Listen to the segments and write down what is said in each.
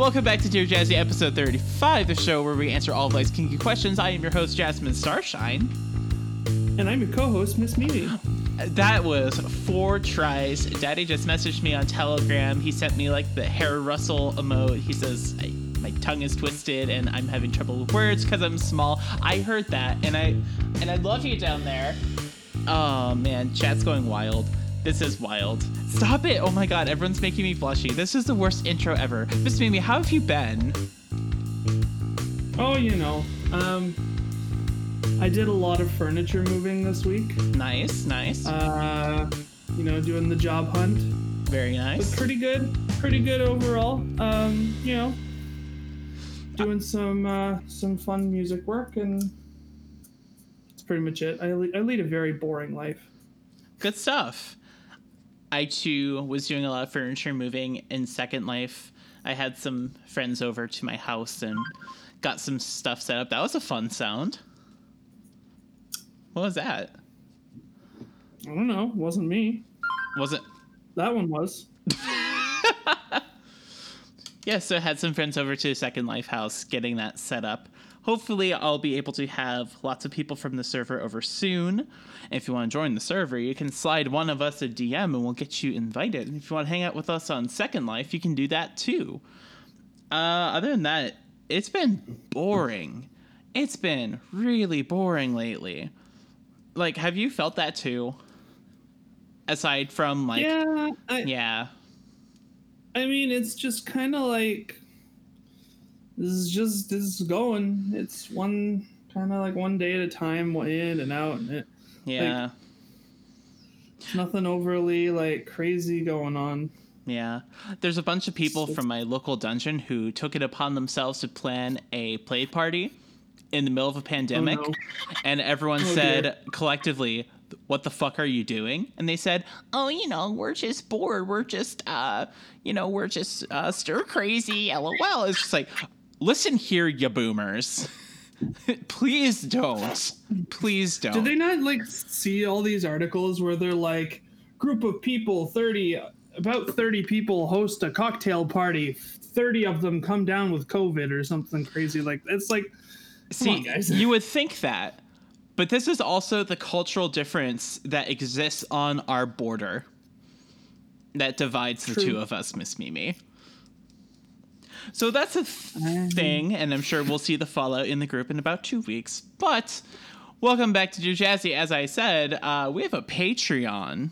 Welcome back to Dear Jazzy, episode 35, the show where we answer all of life's kinky questions. I am your host, Jasmine Starshine. And I'm your co-host, Miss Mimi. That was four tries. Daddy just messaged me on Telegram. He sent me like the hair rustle emote. He says I, my tongue is twisted and I'm having trouble with words because I'm small. I heard that, and I and I love you down there. Oh man, chat's going wild. This is wild. Stop it! Oh my god, everyone's making me blushy. This is the worst intro ever. Miss Mimi, how have you been? Oh, you know, um, I did a lot of furniture moving this week. Nice, nice. Uh, you know, doing the job hunt, Very but nice. pretty good, pretty good overall. Um, you know, doing some uh, some fun music work, and that's pretty much it. I, le- I lead a very boring life. Good stuff. I too was doing a lot of furniture moving in Second Life. I had some friends over to my house and got some stuff set up. That was a fun sound. What was that? I don't know, wasn't me. Was it? That one was. Yeah, so I had some friends over to Second Life house getting that set up. Hopefully, I'll be able to have lots of people from the server over soon. If you want to join the server, you can slide one of us a DM and we'll get you invited. And if you want to hang out with us on Second Life, you can do that too. Uh, other than that, it's been boring. It's been really boring lately. Like, have you felt that too? Aside from, like, yeah, I, yeah. I mean, it's just kind of like this is just this is going. It's one kind of like one day at a time, in and out, and it, Yeah. it's nothing overly like crazy going on. Yeah. There's a bunch of people from my local dungeon who took it upon themselves to plan a play party in the middle of a pandemic. no. And everyone Oh, said dear. collectively, What the fuck are you doing? And they said, Oh, you know, we're just bored. We're just, uh, you know, we're just uh, stir crazy. LOL. It's just like, listen here, you boomers. Please don't. Please don't. Did they not like see all these articles where they're like, group of people, thirty, about thirty people host a cocktail party. Thirty of them come down with COVID or something crazy like. It's like, See, you would think that, but this is also the cultural difference that exists on our border that divides the two of us, Miss Mimi. So that's a th- thing, and I'm sure we'll see the fallout in the group in about two weeks. But welcome back to Dear Jazzy. As I said, uh, we have a Patreon.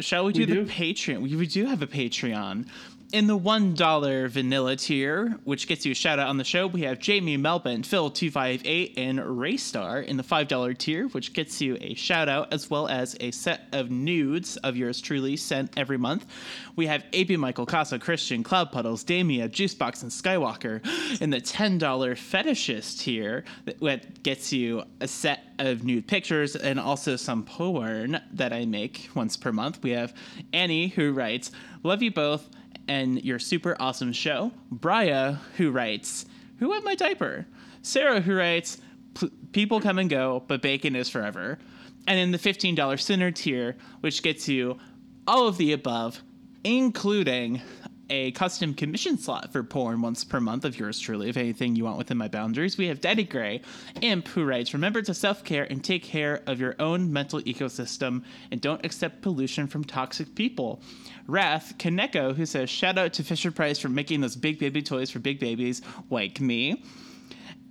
Shall we do, We the do. Patreon? We, we do have a Patreon. In the $1 vanilla tier, which gets you a shout out on the show, we have Jamie Melvin, Phil258, and Raystar in the $5 tier, which gets you a shout out as well as a set of nudes of yours truly sent every month. We have AB Michael, Casa, Christian, Cloud Puddles, Damia, Juicebox, and Skywalker in the $10 fetishist tier that gets you a set of nude pictures and also some porn that I make once per month. We have Annie who writes, Love you both and your super awesome show. Bria who writes, Who wet my diaper? Sarah who writes, "P- People come and go, but bacon is forever. And in the $15 sinner tier, which gets you all of the above, including a custom commission slot for porn once per month of yours truly, if anything you want within my boundaries. We have Daddy Gray, Imp, who writes, Remember to self care and take care of your own mental ecosystem and don't accept pollution from toxic people. Wrath, Kaneko, who says, Shout out to Fisher Price for making those big baby toys for big babies like me.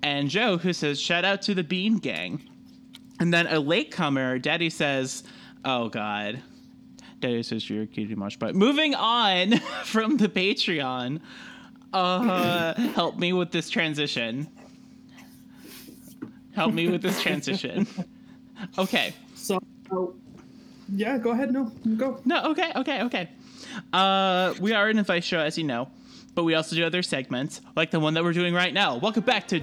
And Joe, who says, Shout out to the Bean Gang. And then a latecomer, Daddy says, Oh God. Daddy says you're too much. But moving on from the Patreon, uh, help me with this transition. Help me with this transition. Okay. So, oh, yeah, go ahead. No, go. No, okay, okay, okay. Uh, we are an advice show, as you know. but we also do other segments, like the one that we're doing right now. Welcome back to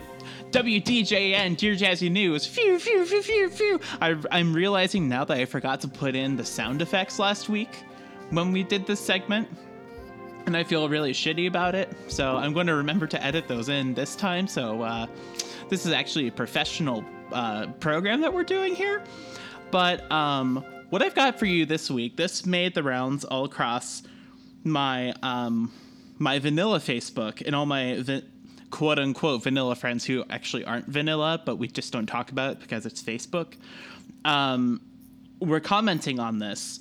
WDJN, Dear Jazzy News. Phew, phew, phew, phew, phew. I, I'm realizing now that I forgot to put in the sound effects last week when we did this segment, and I feel really shitty about it. So I'm going to remember to edit those in this time. So uh, this is actually a professional uh, program that we're doing here. But um, what I've got for you this week, this made the rounds all across my um, my vanilla Facebook and all my quote unquote vanilla friends who actually aren't vanilla, but we just don't talk about it because it's Facebook. Um, we're commenting on this,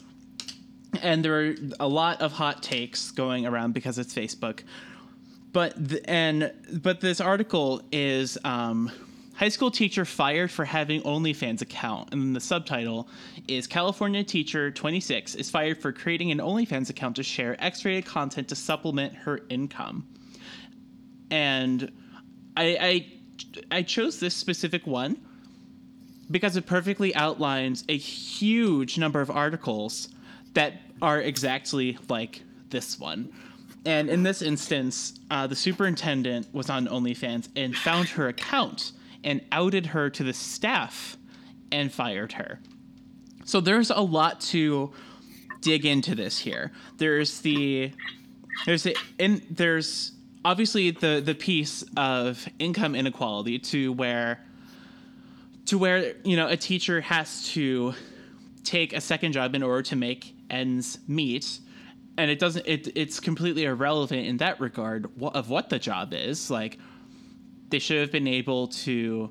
and there are a lot of hot takes going around because it's Facebook. But th- and but this article is um, high school teacher fired for having OnlyFans account, and the subtitle is California teacher 26 is fired for creating an OnlyFans account to share X-rated content to supplement her income. And I I, I chose this specific one because it perfectly outlines a huge number of articles that are exactly like this one. And in this instance, uh, the superintendent was on OnlyFans and found her account and outed her to the staff and fired her. So there's a lot to dig into this here. There's the there's the and there's obviously the the piece of income inequality to where to where you know a teacher has to take a second job in order to make ends meet and it doesn't it it's completely irrelevant in that regard of what the job is like they should have been able to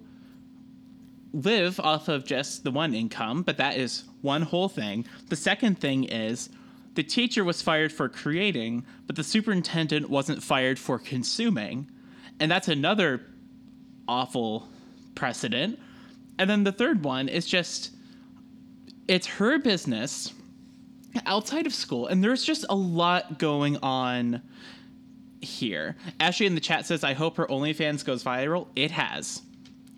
live off of just the one income but that is one whole thing. The second thing is the teacher was fired for creating but the superintendent wasn't fired for consuming. And that's another awful precedent. And then the third one is just it's her business outside of school and there's just a lot going on here. Ashley in the chat says i hope her onlyfans goes viral. It has.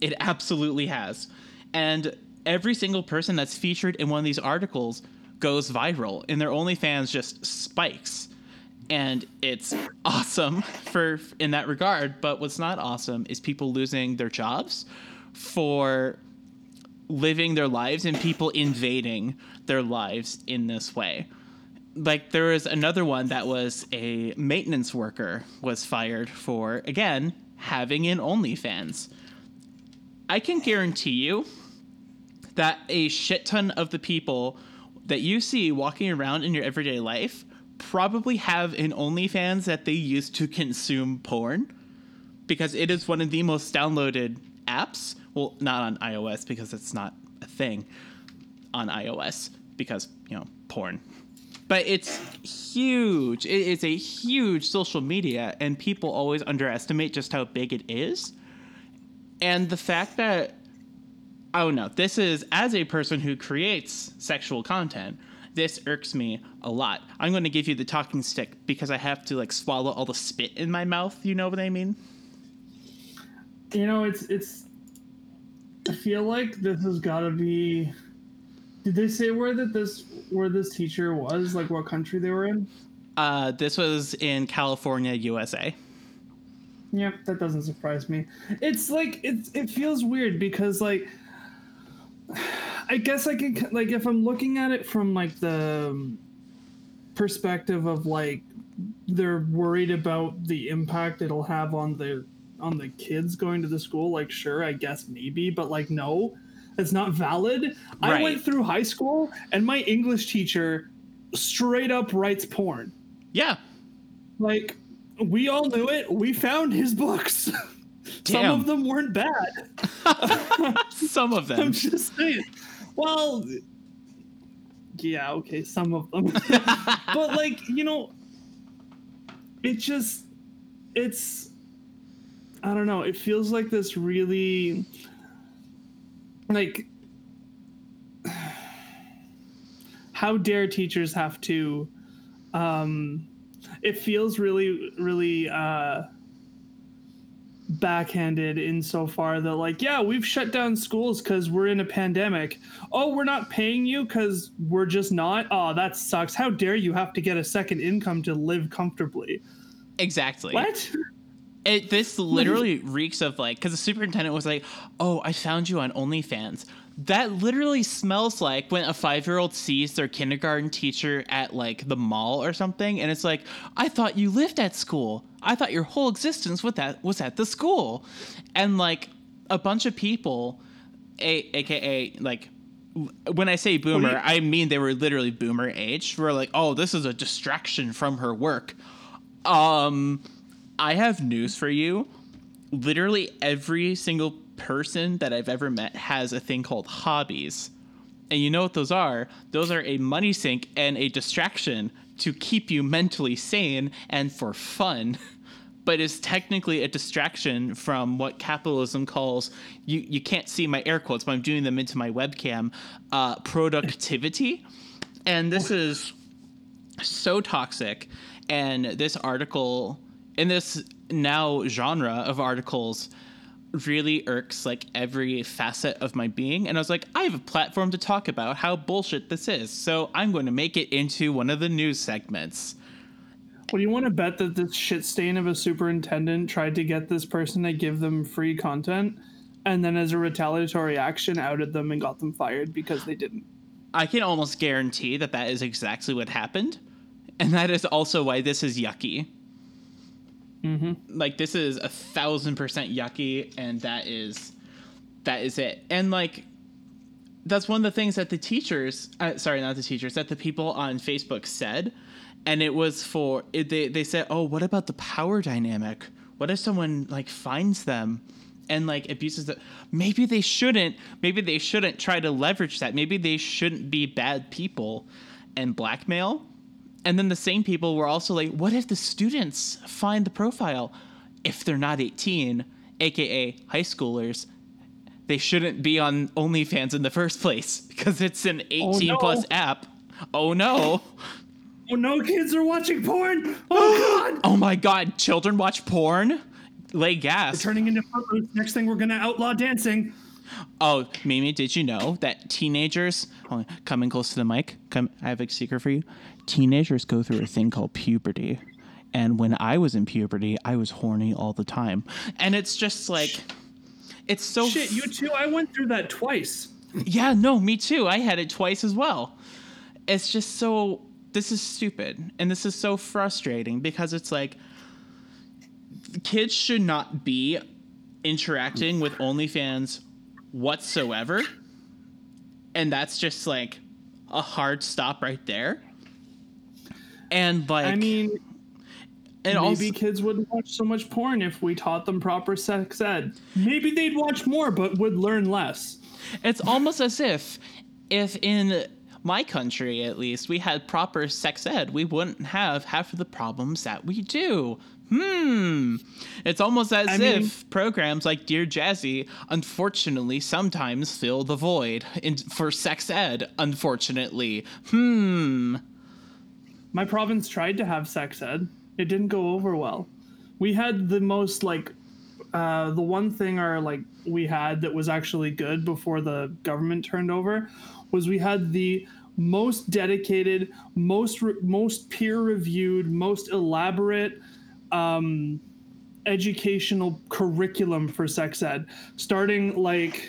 It absolutely has. And every single person that's featured in one of these articles goes viral and their onlyfans just spikes. And it's awesome for in that regard. But what's not awesome is people losing their jobs for living their lives and people invading their lives in this way. Like there was another one that was a maintenance worker was fired for again having an OnlyFans. I can guarantee you that a shit ton of the people that you see walking around in your everyday life probably have an OnlyFans that they use to consume porn because it is one of the most downloaded apps well, not on iOS because it's not a thing on iOS because, you know, porn. But it's huge. It is a huge social media, and people always underestimate just how big it is. And the fact that, oh don't this is, as a person who creates sexual content, this irks me a lot. I'm going to give you the talking stick because I have to, like, swallow all the spit in my mouth. You know what I mean? You know, it's, it's, I feel like this has got to be. Did they say where that this where this teacher was? Like what country they were in? Uh, this was in California, USA. Yep, that doesn't surprise me. It's like it's it feels weird because like I guess I can like if I'm looking at it from like the perspective of like they're worried about the impact it'll have on the on the kids going to the school, like sure, I guess maybe, but like no, it's not valid. Right. I went through high school and my English teacher straight up writes porn. Yeah. Like we all knew it. We found his books. Some of them weren't bad. some of them. I'm just saying. Well, yeah, okay, some of them. but like, you know, it just it's I don't know. It feels like this really like how dare teachers have to um it feels really really uh backhanded insofar that like yeah we've shut down schools because we're in a pandemic oh we're not paying you because we're just not oh that sucks how dare you have to get a second income to live comfortably Exactly. What? It this literally reeks of like because the superintendent was like, "Oh, I found you on OnlyFans." That literally smells like when a five year old sees their kindergarten teacher at like the mall or something, and it's like, "I thought you lived at school. I thought your whole existence with that was at the school," and like a bunch of people, a, aka like. When I say boomer, you- I mean they were literally boomer age. We're like, oh, this is a distraction from her work. Um, I have news for you. Literally every single person that I've ever met has a thing called hobbies. And you know what those are? Those are a money sink and a distraction to keep you mentally sane and for fun. But is technically a distraction from what capitalism calls you you can't see my air quotes, but I'm doing them into my webcam, uh, productivity. And this is so toxic and this article in this now genre of articles really irks like every facet of my being and i was like i have a platform to talk about how bullshit this is so i'm going to make it into one of the news segments Well, you want to bet that this shit stain of a superintendent tried to get this person to give them free content, and then as a retaliatory action, outed them and got them fired because they didn't. i can almost guarantee that that is exactly what happened and that is also why this is yucky like this is a thousand percent yucky and that is that is it. And like that's one of the things that the teachers uh, sorry not the teachers that the people on facebook said. And it was for it, they, they said oh what about the power dynamic? What if someone like finds them and like abuses that maybe they shouldn't maybe they shouldn't try to leverage that. Maybe they shouldn't be bad people and blackmail and then the same people were also like, what if the students find the profile? If they're not 18, aka high schoolers, they shouldn't be on OnlyFans in the first place because it's an 18 no. plus app. Oh no. Oh no, kids are watching porn! Oh god! Oh my god, children watch porn? Lay gas. Turning into footloose. Next thing, we're gonna outlaw dancing. Oh, Mimi, did you know that teenagers hold on, coming close to the mic? Come I have a secret for you. Teenagers go through a thing called puberty. And when I was in puberty, I was horny all the time. And it's just like it's so Shit, you too. I went through that twice. Yeah, no, me too. I had it twice as well. It's just so this is stupid and this is so frustrating because it's like kids should not be interacting with OnlyFans whatsoever. And that's just like a hard stop right there. And like I mean, and maybe also kids wouldn't watch so much porn if we taught them proper sex ed. Maybe they'd watch more, but would learn less. It's almost as if, if in my country at least, we had proper sex ed, we wouldn't have half of the problems that we do. Hmm. It's almost as I mean- if programs like Dear Jazzy, unfortunately, sometimes fill the void in, for sex ed. Unfortunately. Hmm. My province tried to have sex ed. It didn't go over well. We had the most like uh, the one thing our like we had that was actually good before the government turned over was we had the most dedicated, most re- most peer reviewed, most elaborate um, educational curriculum for sex ed, starting like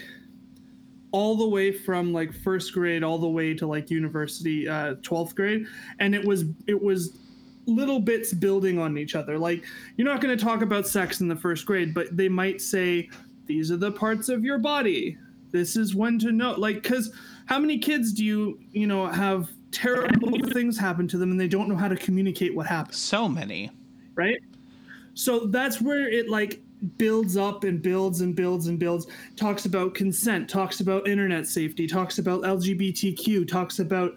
all the way from like first grade all the way to like university uh 12th grade and it was it was little bits building on each other like you're not going to talk about sex in the first grade but they might say these are the parts of your body this is when to know like cuz how many kids do you you know have terrible things happen to them and they don't know how to communicate what happened So many. right? So that's where it like builds up and builds and builds and builds. Talks about consent, talks about internet safety, talks about LGBTQ, talks about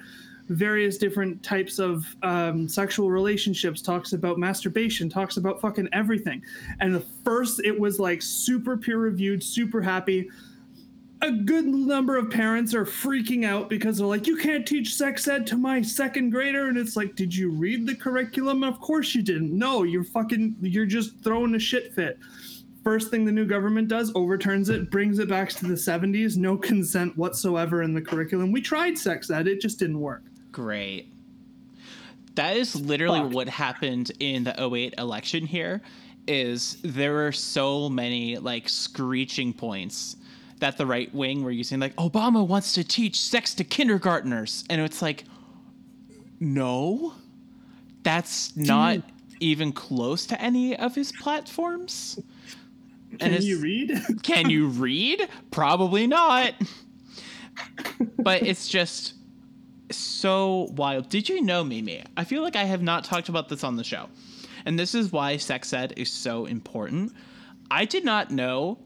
various different types of um, sexual relationships, talks about masturbation, talks about fucking everything. And the first, it was like super peer reviewed, super happy a good number of parents are freaking out because they're like, you can't teach sex ed to my second grader. And it's like, did you read the curriculum? Of course you didn't. No, you're fucking, you're just throwing a shit fit. First thing the new government does, overturns it, brings it back to the 70s, no consent whatsoever in the curriculum. We tried sex ed, it just didn't work. Great. That is literally Fuck. what happened in the 08 election here is there were so many like screeching points that the right wing were using like Obama wants to teach sex to kindergartners and it's like no that's not even close to any of his platforms Can it's- you read? can you read? Probably not. But it's just so wild. Did you know, Mimi? I feel like I have not talked about this on the show. And this is why sex ed is so important. I did not know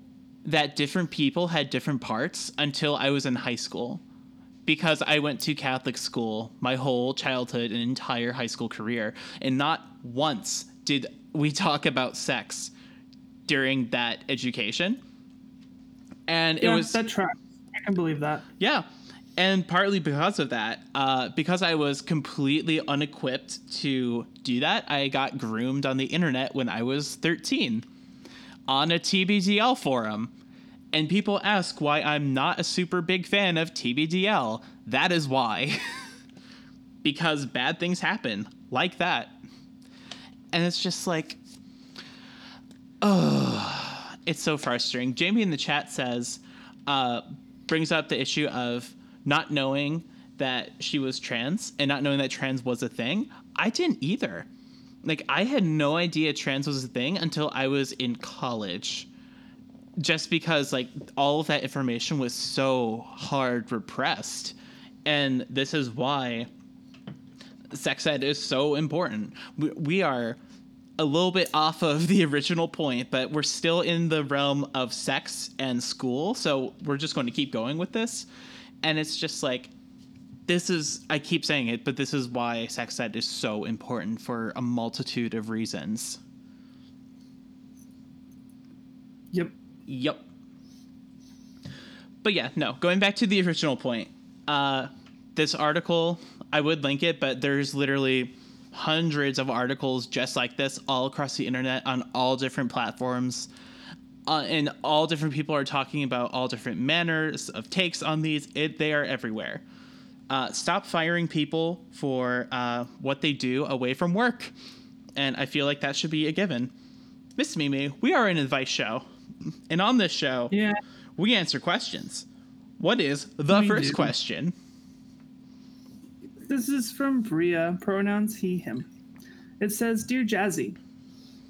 that different people had different parts until I was in high school. Because I went to Catholic school my whole childhood and entire high school career. And not once did we talk about sex during that education. And it was that track. I can believe that. yeah. And partly because of that, uh, because I was completely unequipped to do that, I got groomed on the internet when I was 13 on a TBDL forum. And people ask why I'm not a super big fan of TBDL. That is why. because bad things happen like that. And it's just like, oh, it's so frustrating. Jamie in the chat says, uh, brings up the issue of not knowing that she was trans and not knowing that trans was a thing. I didn't either. Like, I had no idea trans was a thing until I was in college. Just because, like, all of that information was so hard repressed. And this is why sex ed is so important. We, we are a little bit off of the original point, but we're still in the realm of sex and school. So we're just going to keep going with this. And it's just like, this is, I keep saying it, but this is why sex ed is so important for a multitude of reasons. Yep. Yep. But yeah, no, going back to the original point, uh, this article, I would link it, but there's literally hundreds of articles just like this all across the internet on all different platforms. Uh, and all different people are talking about all different manners of takes on these. It, they are everywhere. Uh, stop firing people for uh, what they do away from work. And I feel like that should be a given. Miss Mimi, we are an advice show. And on this show, Yeah. we answer questions. What is the We first do. question? This is from Bria, pronouns he, him. It says, Dear Jazzy,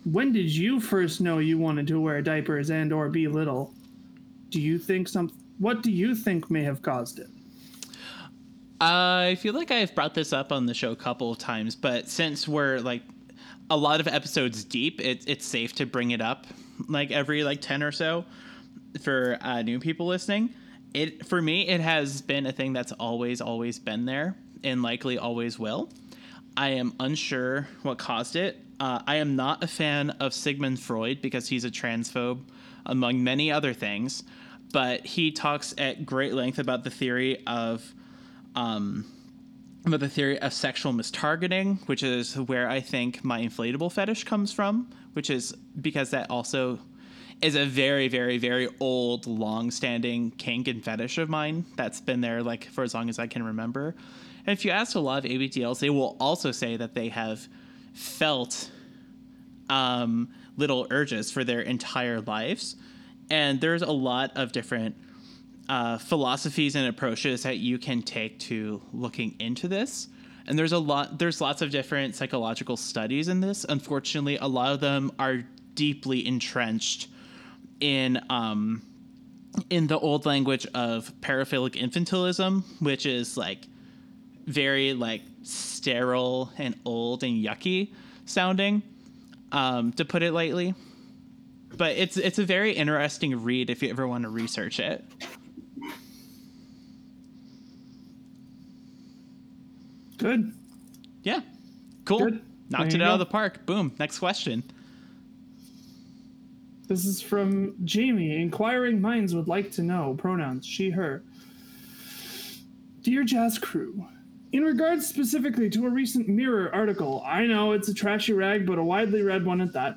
when did you first know you wanted to wear diapers and or be little? Do you think some what do you think may have caused it? I feel like I've brought this up on the show a couple of times, but since we're like a lot of episodes deep, it, it's safe to bring it up like every like 10 or so for uh, new people listening. It for me, it has been a thing that's always, always been there and likely always will. I am unsure what caused it. Uh, I am not a fan of Sigmund Freud because he's a transphobe, among many other things. But he talks at great length about the theory of um, about the theory of sexual mistargeting, which is where I think my inflatable fetish comes from, which is because that also is a very, very, very old, long-standing kink and fetish of mine that's been there like for as long as I can remember. And if you ask a lot of ABDLs, they will also say that they have felt um, little urges for their entire lives. And there's a lot of different uh, philosophies and approaches that you can take to looking into this. And there's a lot, there's lots of different psychological studies in this. Unfortunately, a lot of them are deeply entrenched in um, in the old language of paraphilic infantilism, which is like very like sterile and old and yucky sounding, um, to put it lightly. But it's it's a very interesting read if you ever want to research it. Good. Yeah, cool. Good. Knocked There it out of the park. Boom. Next question. This is from Jamie. Inquiring minds would like to know pronouns she, her. Dear Jazz Crew, in regards specifically to a recent Mirror article, I know it's a trashy rag, but a widely read one at that.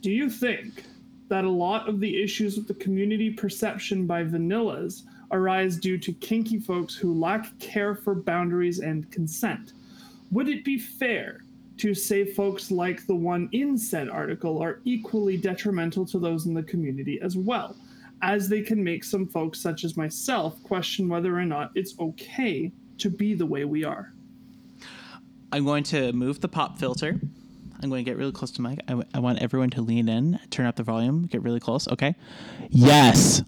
Do you think that a lot of the issues with the community perception by vanillas arise due to kinky folks who lack care for boundaries and consent? would it be fair to say folks like the one in said article are equally detrimental to those in the community as well, as they can make some folks, such as myself, question whether or not it's okay to be the way we are? I'm going to move the pop filter. I'm going to get really close to mic. I, w- I want everyone to lean in, turn up the volume, get really close. Okay. Yes.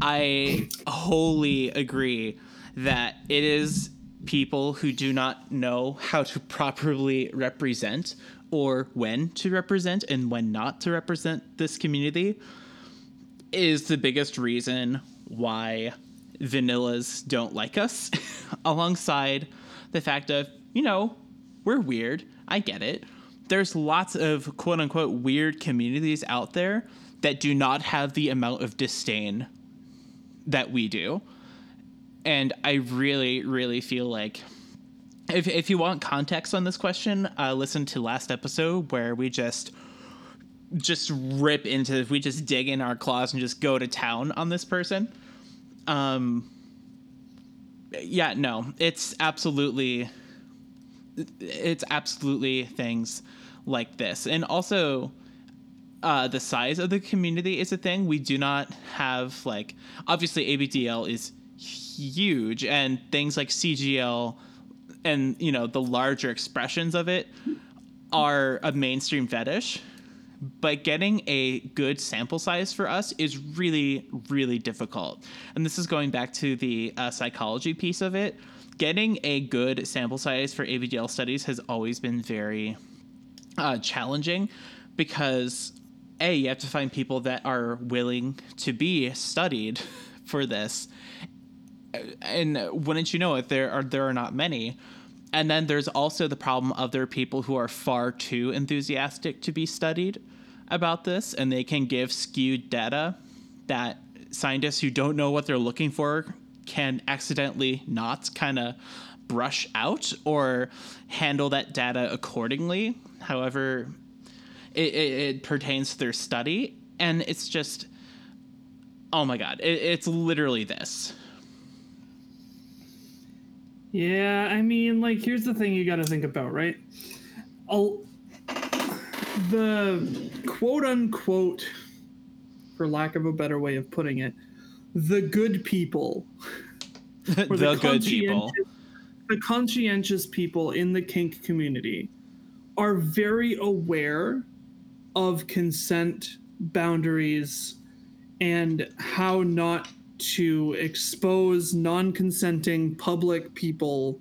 I wholly agree that it is people who do not know how to properly represent or when to represent and when not to represent this community is the biggest reason why vanillas don't like us alongside the fact of you know we're weird. I get it. There's lots of quote unquote weird communities out there that do not have the amount of disdain that we do. And i really really feel like if, if you want context on this question uh, listen to last episode where we just just rip into we just dig in our claws and just go to town on this person um yeah no it's absolutely it's absolutely things like this. And also uh, the size of the community is a thing. We do not have like obviously abdl is huge and things like cgl and you know the larger expressions of it are a mainstream fetish but getting a good sample size for us is really really difficult. And this is going back to the uh, psychology piece of it. Getting a good sample size for abdl studies has always been very uh, challenging because a you have to find people that are willing to be studied for this. And wouldn't you know it there are there are not many. And then there's also the problem of there are people who are far too enthusiastic to be studied about this and they can give skewed data that scientists who don't know what they're looking for can accidentally not kind of brush out or handle that data accordingly. However it, it, it, pertains to their study and it's just oh my god it, it's literally this. Yeah i mean like here's the thing you got to think about right? I'll, the quote unquote for lack of a better way of putting it the good people the, the good people the conscientious people in the kink community are very aware of consent boundaries and how not to expose non-consenting public people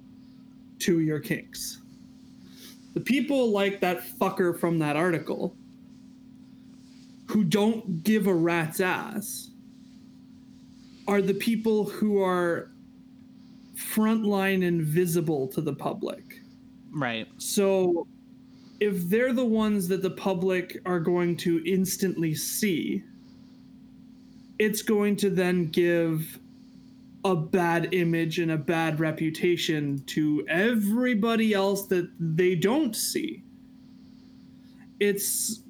to your kinks. The people like that fucker from that article who don't give a rat's ass are the people who are frontline and visible to the public. Right. So if they're the ones that the public are going to instantly see, it's going to then give a bad image and a bad reputation to everybody else that they don't see. It's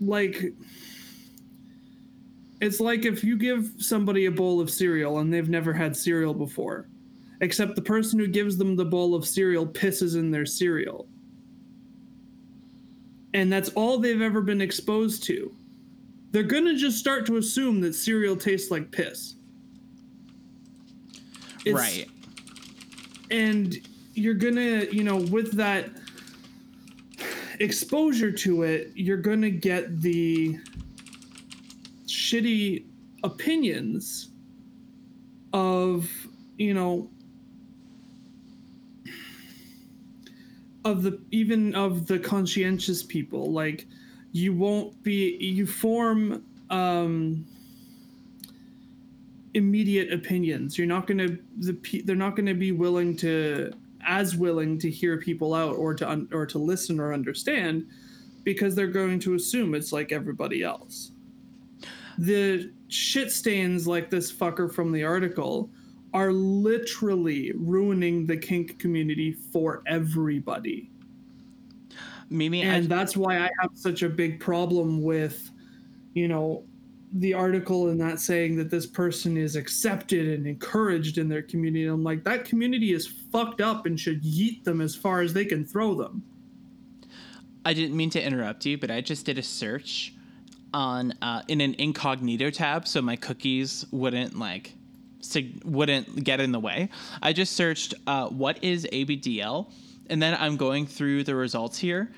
like it's like if you give somebody a bowl of cereal and they've never had cereal before, except the person who gives them the bowl of cereal pisses in their cereal and that's all they've ever been exposed to, they're going to just start to assume that cereal tastes like piss. It's, right. And you're going to, you know, with that exposure to it, you're going to get the shitty opinions of, you know, of the even of the conscientious people like you won't be you form um immediate opinions you're not going to the they're not going to be willing to as willing to hear people out or to un, or to listen or understand because they're going to assume it's like everybody else the shit stains like this fucker from the article are literally ruining the kink community for everybody. Mimi, and I... that's why I have such a big problem with, you know, the article and not saying that this person is accepted and encouraged in their community. I'm like, that community is fucked up and should yeet them as far as they can throw them. I didn't mean to interrupt you, but I just did a search on uh, in an incognito tab, so my cookies wouldn't like sig- wouldn't get in the way. I just searched uh, what is ABDL, and then I'm going through the results here,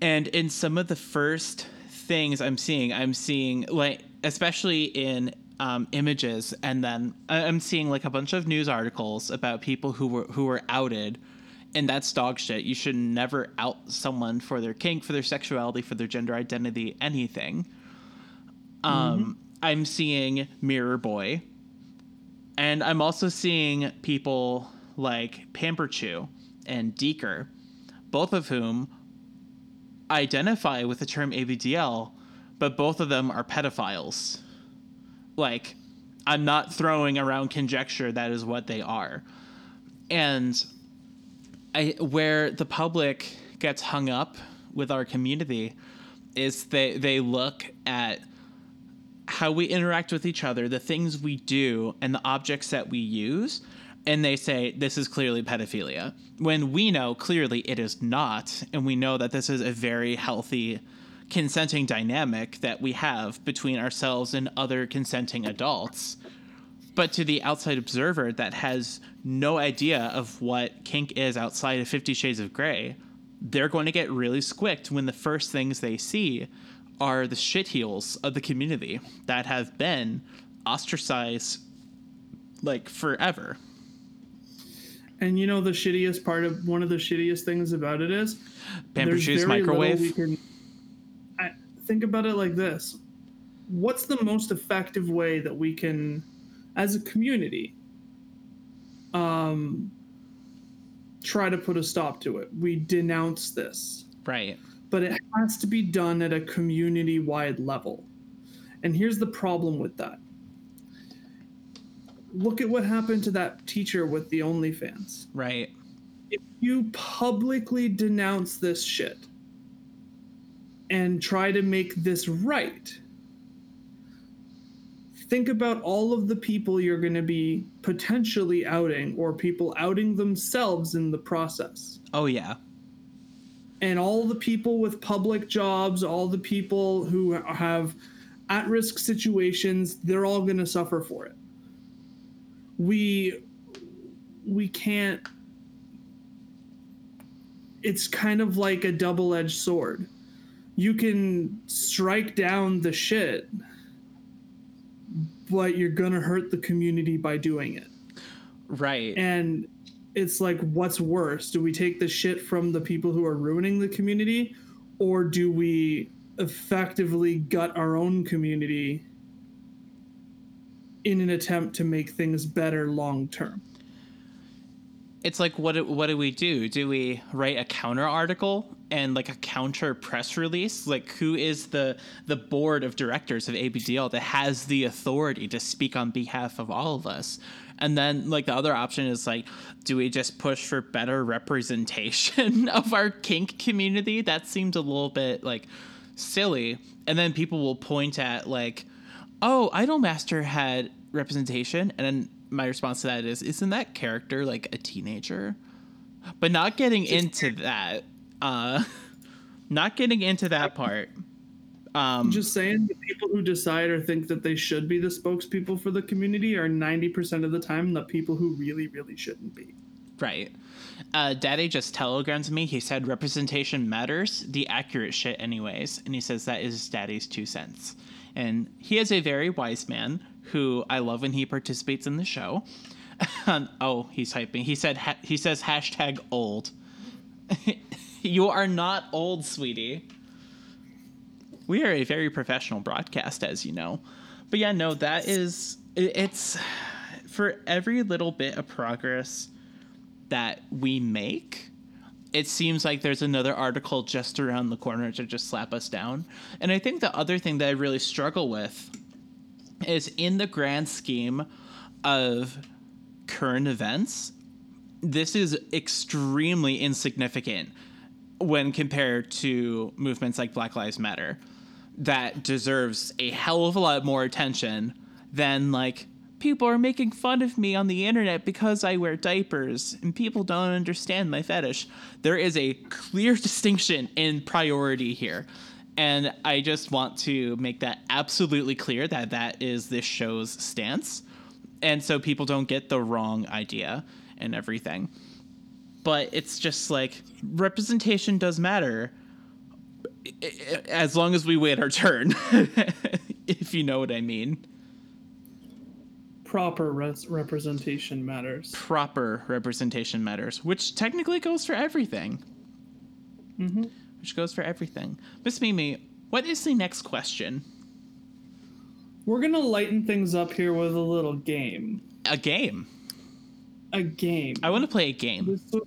and in some of the first things I'm seeing, I'm seeing like especially in um, images, and then I'm seeing like a bunch of news articles about people who were who were outed and that's dog shit. You should never out someone for their kink, for their sexuality, for their gender identity, anything. Um, mm-hmm. I'm seeing Mirror Boy, and I'm also seeing people like Pamperchu and Deeker, both of whom identify with the term ABDL, but both of them are pedophiles. Like, I'm not throwing around conjecture that is what they are. And I, where the public gets hung up with our community is they they look at how we interact with each other, the things we do, and the objects that we use, and they say this is clearly pedophilia. When we know clearly it is not, and we know that this is a very healthy consenting dynamic that we have between ourselves and other consenting adults. But to the outside observer that has no idea of what kink is outside of Fifty Shades of Grey, they're going to get really squicked when the first things they see are the shitheels of the community that have been ostracized like forever. And you know the shittiest part of one of the shittiest things about it is Pamperchu's microwave. Can, think about it like this: What's the most effective way that we can as a community um, try to put a stop to it. We denounce this. Right. But it has to be done at a community wide level. And here's the problem with that. Look at what happened to that teacher with the OnlyFans. Right. If you publicly denounce this shit and try to make this right, think about all of the people you're going to be potentially outing or people outing themselves in the process. Oh, yeah. And all the people with public jobs, all the people who have at risk situations, they're all going to suffer for it. We we can't it's kind of like a double-edged sword. You can strike down the shit but you're gonna hurt the community by doing it. Right. And it's like, what's worse? Do we take the shit from the people who are ruining the community, or do we effectively gut our own community in an attempt to make things better long term? It's like what what do we do? Do we write a counter article and like a counter press release? Like who is the the board of directors of abdl that has the authority to speak on behalf of all of us? And then like the other option is like do we just push for better representation of our kink community? That seems a little bit like silly. And then people will point at like oh idolmaster had representation. And then my response to that is isn't that character like a teenager but not getting into that uh, not getting into that part. Um, I'm just saying, the people who decide or think that they should be the spokespeople for the community are 90% of the time the people who really, really shouldn't be. Right. Uh, Daddy just telegrammed me. He said representation matters, the accurate shit, anyways. And he says that is Daddy's two cents. And he is a very wise man who I love when he participates in the show. oh, he's hyping. He said ha- he says hashtag old. you are not old, sweetie. We are a very professional broadcast, as you know. But yeah, no, that is it's for every little bit of progress that we make. It seems like there's another article just around the corner to just slap us down. And I think the other thing that I really struggle with is in the grand scheme of current events, this is extremely insignificant when compared to movements like Black Lives Matter. that deserves a hell of a lot more attention than like people are making fun of me on the internet because I wear diapers and people don't understand my fetish. There is a clear distinction in priority here. And I just want to make that absolutely clear that that is this show's stance. And so people don't get the wrong idea and everything. But it's just like representation does matter as long as we wait our turn, if you know what I mean. Proper res- representation matters. Proper representation matters, which technically goes for everything. Mm-hmm. Which goes for everything. Miss Mimi, what is the next question? We're gonna lighten things up here with a little game. A game. A game. I want to play a game. This was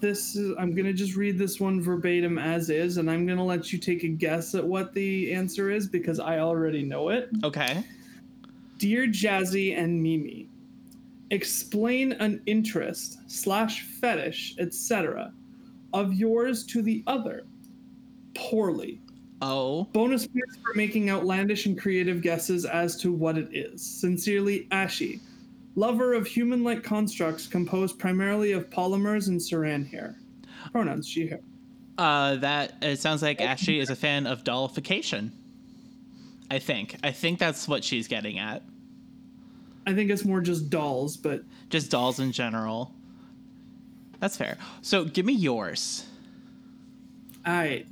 this is i'm going to just read this one verbatim as is and i'm going to let you take a guess at what the answer is because i already know it Okay. dear jazzy and mimi explain an interest slash fetish etc of yours to the other poorly Oh. bonus points for making outlandish and creative guesses as to what it is sincerely ashy lover of human-like constructs composed primarily of polymers and saran hair. Pronouns she her. Uh, that it sounds like Ashley is a fan of dollification. I think. I think that's what she's getting at. I think it's more just dolls, but Just dolls in general. That's fair. So give me yours. I.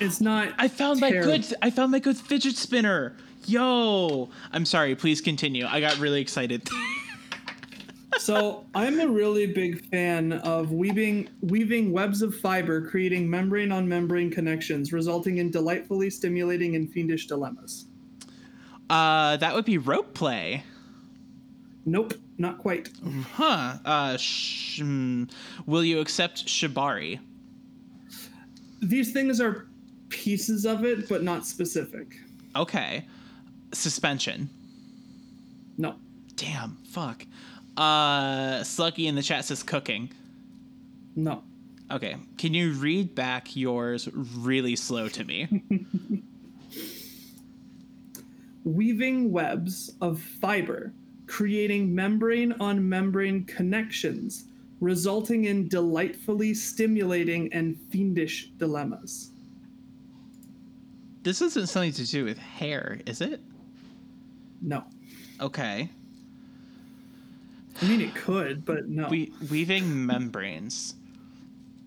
It's not. I found my good. I found my good fidget spinner. Yo, I'm sorry. Please continue. I got really excited. So I'm a really big fan of weaving weaving webs of fiber, creating membrane on membrane connections, resulting in delightfully stimulating and fiendish dilemmas. uh, that would be rope play. Nope, not quite. Huh. Uh, sh- mm, will you accept shibari? These things are pieces of it, but not specific. Okay. Suspension. No. Damn. Fuck. Uh, Sluggy in the chat says cooking. No. Okay. Can you read back yours really slow to me? weaving webs of fiber, creating membrane on membrane connections, resulting in delightfully stimulating and fiendish dilemmas. this isn't something to do with hair, is it? No. Okay. I mean, it could, but no. We weaving membranes.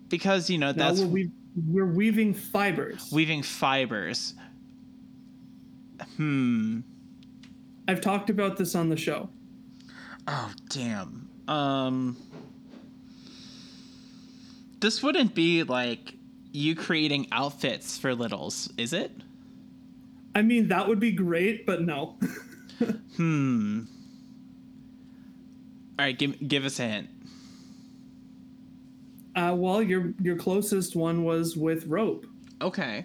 Because, you know, no, that's we're, we- we're weaving fibers. weaving fibers. Hmm. I've talked about this on the show. Oh damn. Um This wouldn't be like you creating outfits for littles, is it? I mean, that would be great, but no. Hmm. All right, give give us a hint. Uh, well, your your closest one was with rope. Okay.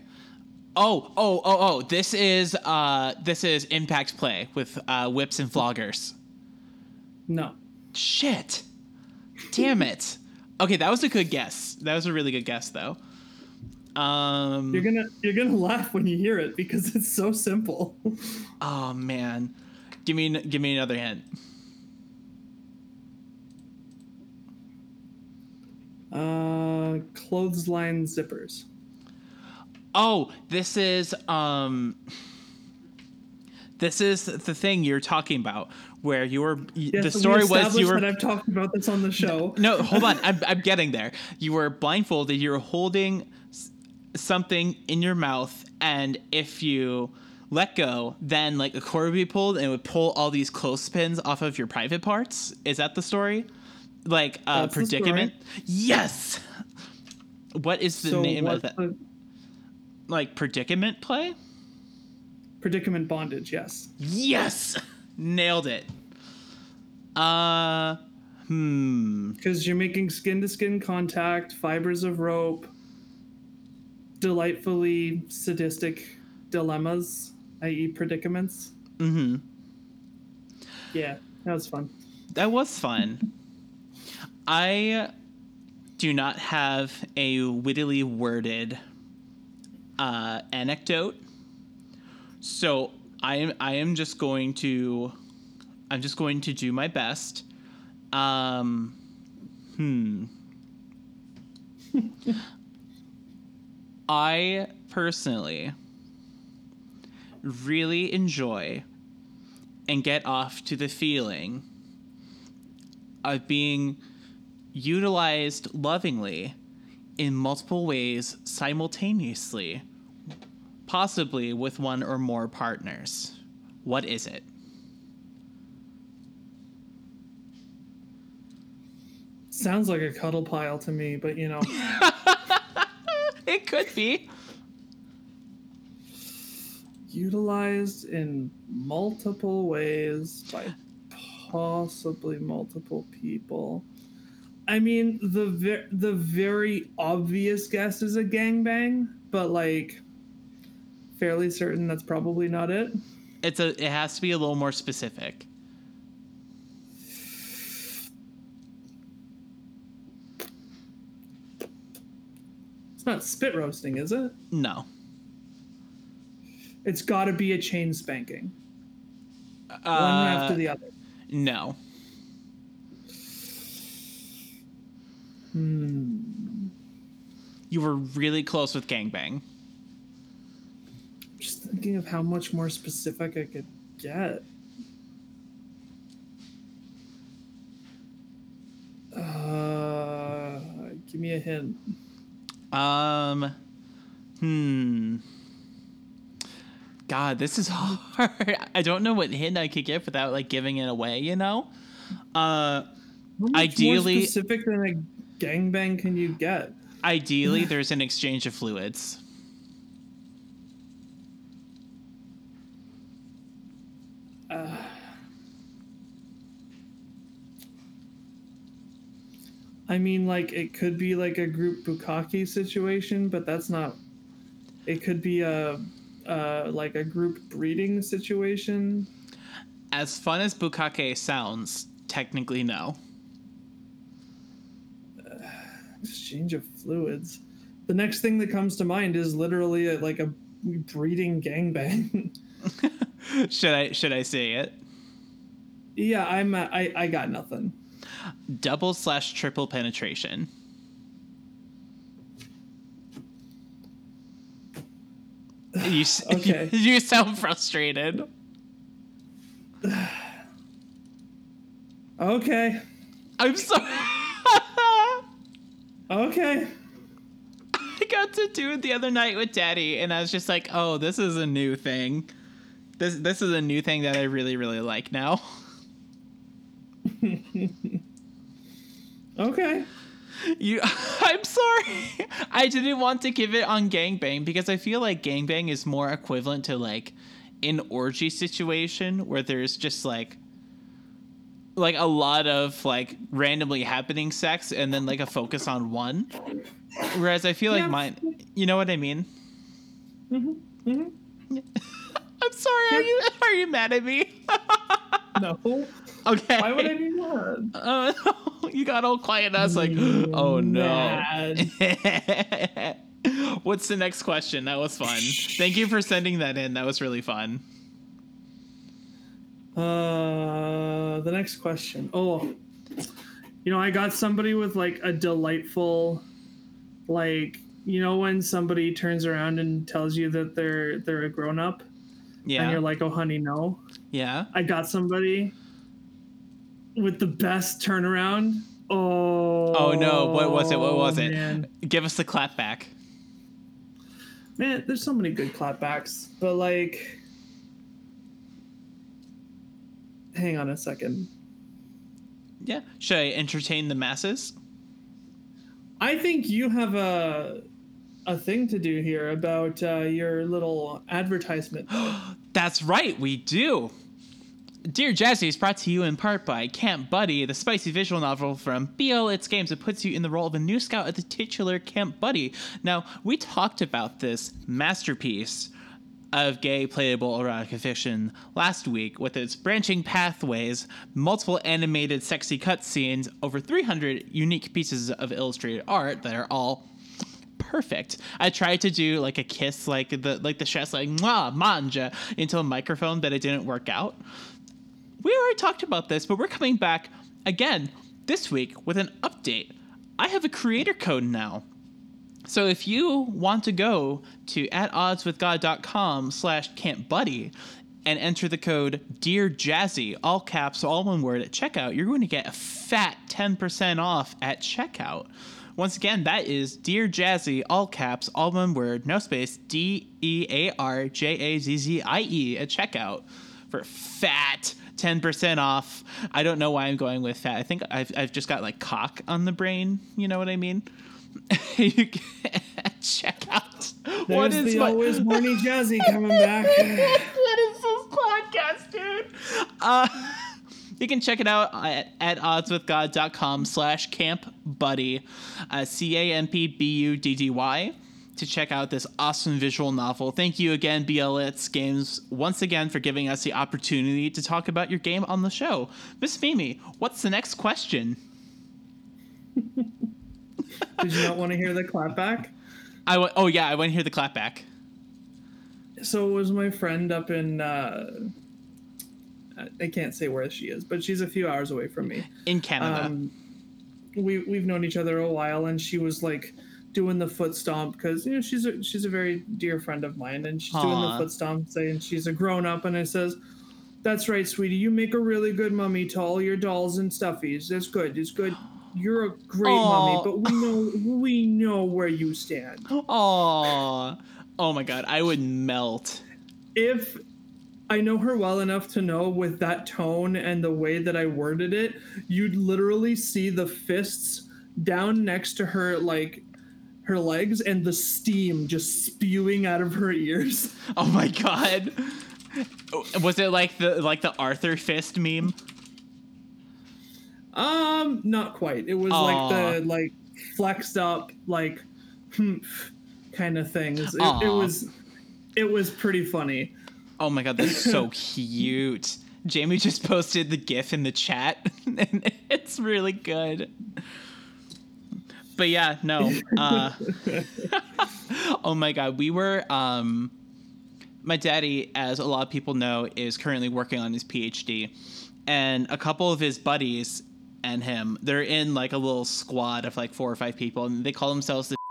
Oh, oh, oh, oh. This is uh this is impact play with uh whips and floggers. No. Shit. Damn it. Okay, that was a good guess. That was a really good guess though. Um You're gonna you're gonna laugh when you hear it because it's so simple. Oh man. Give me give me another hint. Uh, clothesline zippers. Oh, this is um this is the thing you're talking about where you were Yes, the we story was you were that I've talked about this on the show. No, hold on. I'm, I'm getting there. You were blindfolded. You were holding something in your mouth, and if you let go, then like a cord would be pulled, and it would pull all these clothespins off of your private parts. Is that the story? Like uh, the story. predicament? Yes. What is the so name of that? the Like predicament play? predicament bondage? Yes. Yes. Nailed it. Uh, hmm. Because you're making skin to skin contact, fibers of rope, delightfully sadistic dilemmas, i.e., predicaments. Mm-hmm. Yeah, that was fun. That was fun. I do not have a wittily worded uh, anecdote, So I am I am just going to I'm just going to do my best. Um hmm. I personally really enjoy and get off to the feeling of being utilized lovingly in multiple ways simultaneously, possibly with one or more partners. What is it? Sounds like a cuddle pile to me, but you know. It could be. utilized in multiple ways by possibly multiple people. I mean, the ver- the very obvious guess is a gangbang, but like fairly certain that's probably not it. It's a it has to be a little more specific. It's not spit roasting, is it? No. It's got to be a chain spanking, one Uh, after the other. no. Hmm. You were really close with gangbang. Thinking of how much more specific I could get. Uh, give me a hint. Um, hmm. God, this is hard. I don't know what hint I could give without like giving it away. You know. Uh, Ideally- more specific than a gangbang can you get? ideally, there's an exchange of fluids. I mean, like it could be like a group bukkake situation, but that's not. It could be a, uh, like a group breeding situation. As fun as bukkake sounds, technically no. Exchange of fluids. The next thing that comes to mind is literally a, like a breeding gangbang. should I should I say it? yeah, I'm. uh, I I got nothing. Double slash triple penetration. You Okay. you sound frustrated. Okay. I'm sorry. Okay. I got to do it the other night with Daddy, and I was just like, "Oh, this is a new thing. This this is a new thing that I really really like now." Okay. You, I'm sorry. I didn't want to give it on gangbang because I feel like gangbang is more equivalent to like an orgy situation where there's just like like a lot of like randomly happening sex and then like a focus on one. Whereas I feel like Yeah. mine, you know what I mean? hmm hmm I'm sorry. Are you are you mad at me? No. okay. Why would I be mad? Oh, you got all quiet. And I was like, oh no. What's the next question? That was fun. Thank you for sending that in. That was really fun. Uh, the next question. Oh, you know, I got somebody with like a delightful, like you know, when somebody turns around and tells you that they're they're a grown up, yeah, and you're like, oh, honey, no. Yeah. I got somebody with the best turnaround. Oh. Oh no, what was it? What was it? Man. Give us the clap back. Man, there's so many good clapbacks, but like, hang on a second. Yeah. Should I entertain the masses? I think you have a a thing to do here about uh, your little advertisement. That's right, we do. Dear Jazzy is brought to you in part by Camp Buddy, the spicy visual novel from BLits Games that puts you in the role of a new scout at the titular Camp Buddy. Now, we talked about this masterpiece of gay playable erotica fiction last week with its branching pathways, multiple animated sexy cutscenes, over 300 unique pieces of illustrated art that are all perfect. I tried to do like a kiss, like the like the chef's like mwah manja into a microphone, but it didn't work out. We already talked about this, but we're coming back again this week with an update. I have a creator code now. So if you want to go to at oddswithgod.com slash campbuddy and enter the code Dear Jazzy, all caps, all one word at checkout, you're going to get a fat 10% off at checkout. Once again, that is Dear Jazzy, all caps, all one word, no space, D E A R J A Z Z I E at checkout for fat 10% off. I don't know why I'm going with fat. I think I've, I've just got like cock on the brain. You know what I mean? you can check out. There's what is the my- always horny Jazzy coming back. what is this podcast, dude? Uh, you can check it out at, at oddswithgod.com slash camp buddy, uh, C A M P B U D D Y, to check out this awesome visual novel. Thank you again, BLits Games, once again for giving us the opportunity to talk about your game on the show. Miss Mimi, what's the next question? Did you not want to hear the clapback? I w- oh yeah, I want to hear the clapback. So it was my friend up in. Uh, I- I can't say where she is, but she's a few hours away from me. In Canada. Um, we we've known each other a while, and she was like doing the foot stomp because you know she's a she's a very dear friend of mine, and she's doing the foot stomp, saying she's a grown up, and I says. That's right, sweetie. You make a really good mummy to all your dolls and stuffies. That's good. It's good. You're a great Aw. mummy, but we know we know where you stand. Aw. Oh my god, I would melt. if I know her well enough to know with that tone and the way that I worded it, you'd literally see the fists down next to her like her legs and the steam just spewing out of her ears. Oh my god. Was it like the like the Arthur fist meme? Um, not quite. It was Aw. like the like flexed up like humph kind of things. It, it Aw. was it was pretty funny. Oh my god, that's so cute. Jamie just posted the gif in the chat and it's really good. But yeah, no. Uh Oh my god, we were um my daddy, as a lot of people know, is currently working on his PhD. And a couple of his buddies and him, they're in like a little squad of like four or five people, and they call themselves the.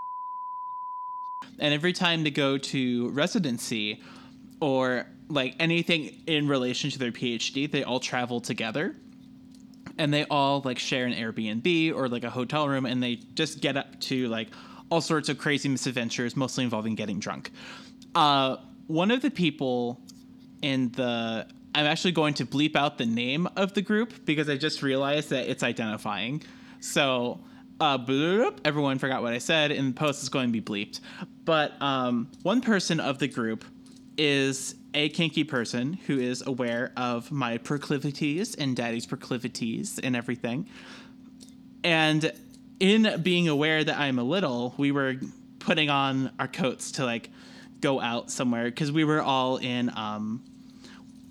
And every time they go to residency or like anything in relation to their PhD, they all travel together. And they all like share an Airbnb or like a hotel room, and they just get up to like all sorts of crazy misadventures, mostly involving getting drunk. Uh, one of the people in the I'm actually going to bleep out the name of the group because I just realized that it's identifying. So uh, bloop, everyone forgot what I said, and the post is going to be bleeped. But um, one person of the group is a kinky person who is aware of my proclivities and daddy's proclivities and everything. And in being aware that I'm a little, we were putting on our coats to like go out somewhere because we were all in um,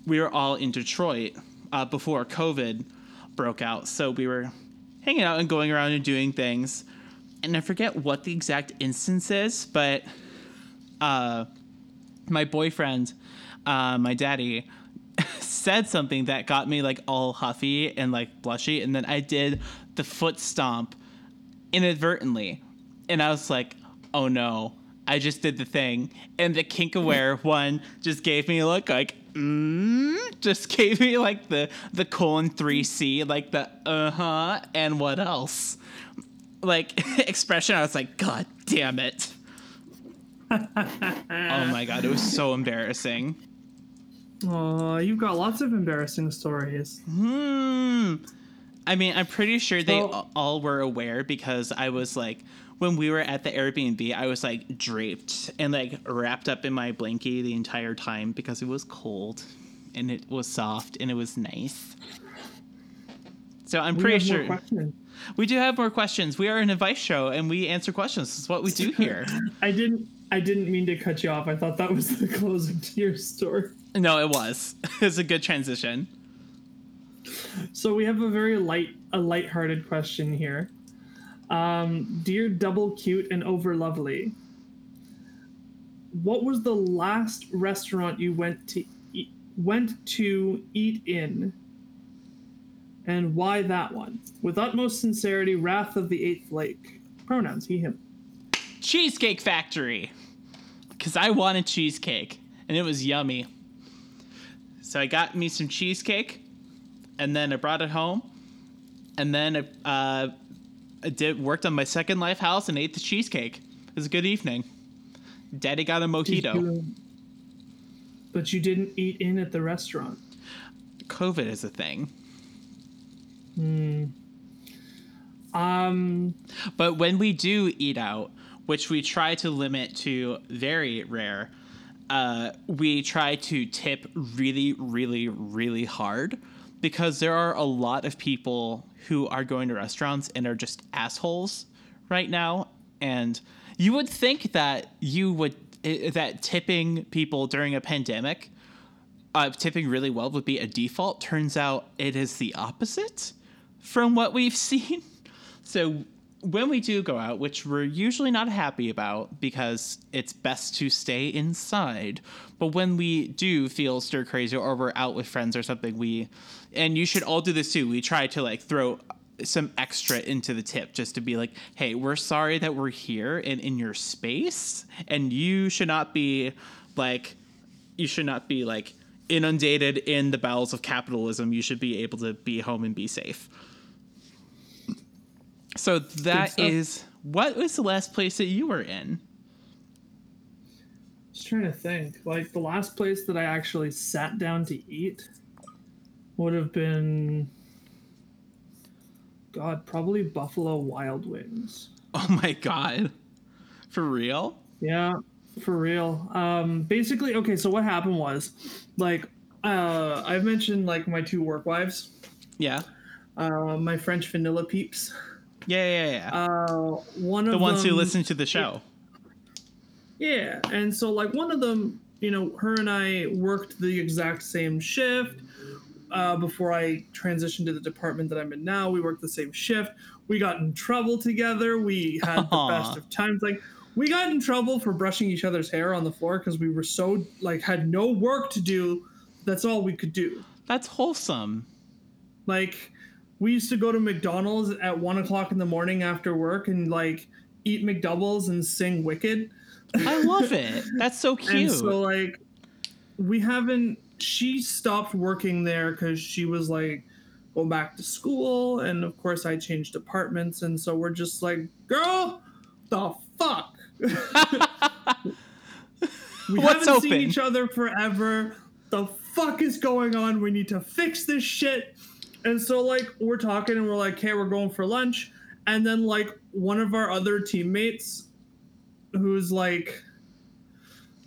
we were all in Detroit uh, before COVID broke out. So we were hanging out and going around and doing things. And I forget what the exact instance is, but uh, my boyfriend, uh, my daddy, said something that got me like all huffy and like blushy. And then I did the foot stomp inadvertently. And I was like, oh no, I just did the thing. And the kink aware one just gave me a look like, mm, just gave me like the, the colon 3C, like the uh huh, and what else? Like expression. I was like, God damn it. oh my God, it was so embarrassing. Aw, you've got lots of embarrassing stories. Hmm. I mean, I'm pretty sure they all were aware because I was like, when we were at the Airbnb, I was like draped and like wrapped up in my blankie the entire time because it was cold and it was soft and it was nice. So I'm pretty sure we do have more questions. We are an advice show and we answer questions. This is what we do here. I didn't. I didn't mean to cut you off. I thought that was the closing to your story. no, it was. It's a good transition. So we have a very light, a light-hearted question here. Um, dear double cute and over lovely, what was the last restaurant you went to eat, went to eat in? And why that one? With utmost sincerity, Wrath of the Eighth Lake. Pronouns he him. Cheesecake Factory. Because I wanted cheesecake and it was yummy. So I got me some cheesecake and then I brought it home. And then uh, I did worked on my second life house and ate the cheesecake. It was a good evening. Daddy got a mojito. you- but you didn't eat in at the restaurant. COVID is a thing. Hmm. Um, But when we do eat out, which we try to limit to very rare, uh, we try to tip really, really, really hard because there are a lot of people who are going to restaurants and are just assholes right now. And you would think that you would that tipping people during a pandemic, uh, tipping really well would be a default. Turns out it is the opposite from what we've seen. So when we do go out, which we're usually not happy about because it's best to stay inside, but when we do feel stir crazy or we're out with friends or something, we and you should all do this too. We try to like throw some extra into the tip just to be like, hey, we're sorry that we're here and in your space, and you should not be like you should not be like inundated in the bowels of capitalism. You should be able to be home and be safe. So that stuff. is what was the last place that you were in? just trying to think. Like the last place that I actually sat down to eat would have been, God, probably Buffalo Wild Wings. Oh my god. For real? Yeah, for real. Um, basically, okay. So what happened was, like, uh, I've mentioned like my two work wives, Yeah. uh, my French vanilla peeps. Yeah, yeah, yeah. Uh, one of the ones who them- listen to the show. Yeah, and so like one of them, you know, her and I worked the exact same shift. Uh, before I transitioned to the department that I'm in now, we worked the same shift. We got in trouble together. We had the best of times. Like we got in trouble for brushing each other's hair on the floor because we were so like had no work to do. That's all we could do. That's wholesome. Like we used to go to McDonald's at one o'clock in the morning after work and like eat McDoubles and sing Wicked. I love it. That's so And cute. so like we haven't she stopped working there because she was like going back to school and of course I changed departments and so we're just like, girl, the fuck. we What's haven't seen each other forever. The fuck is going on? We need to fix this shit. And so like we're talking and we're like, hey, we're going for lunch. And then like one of our other teammates who's like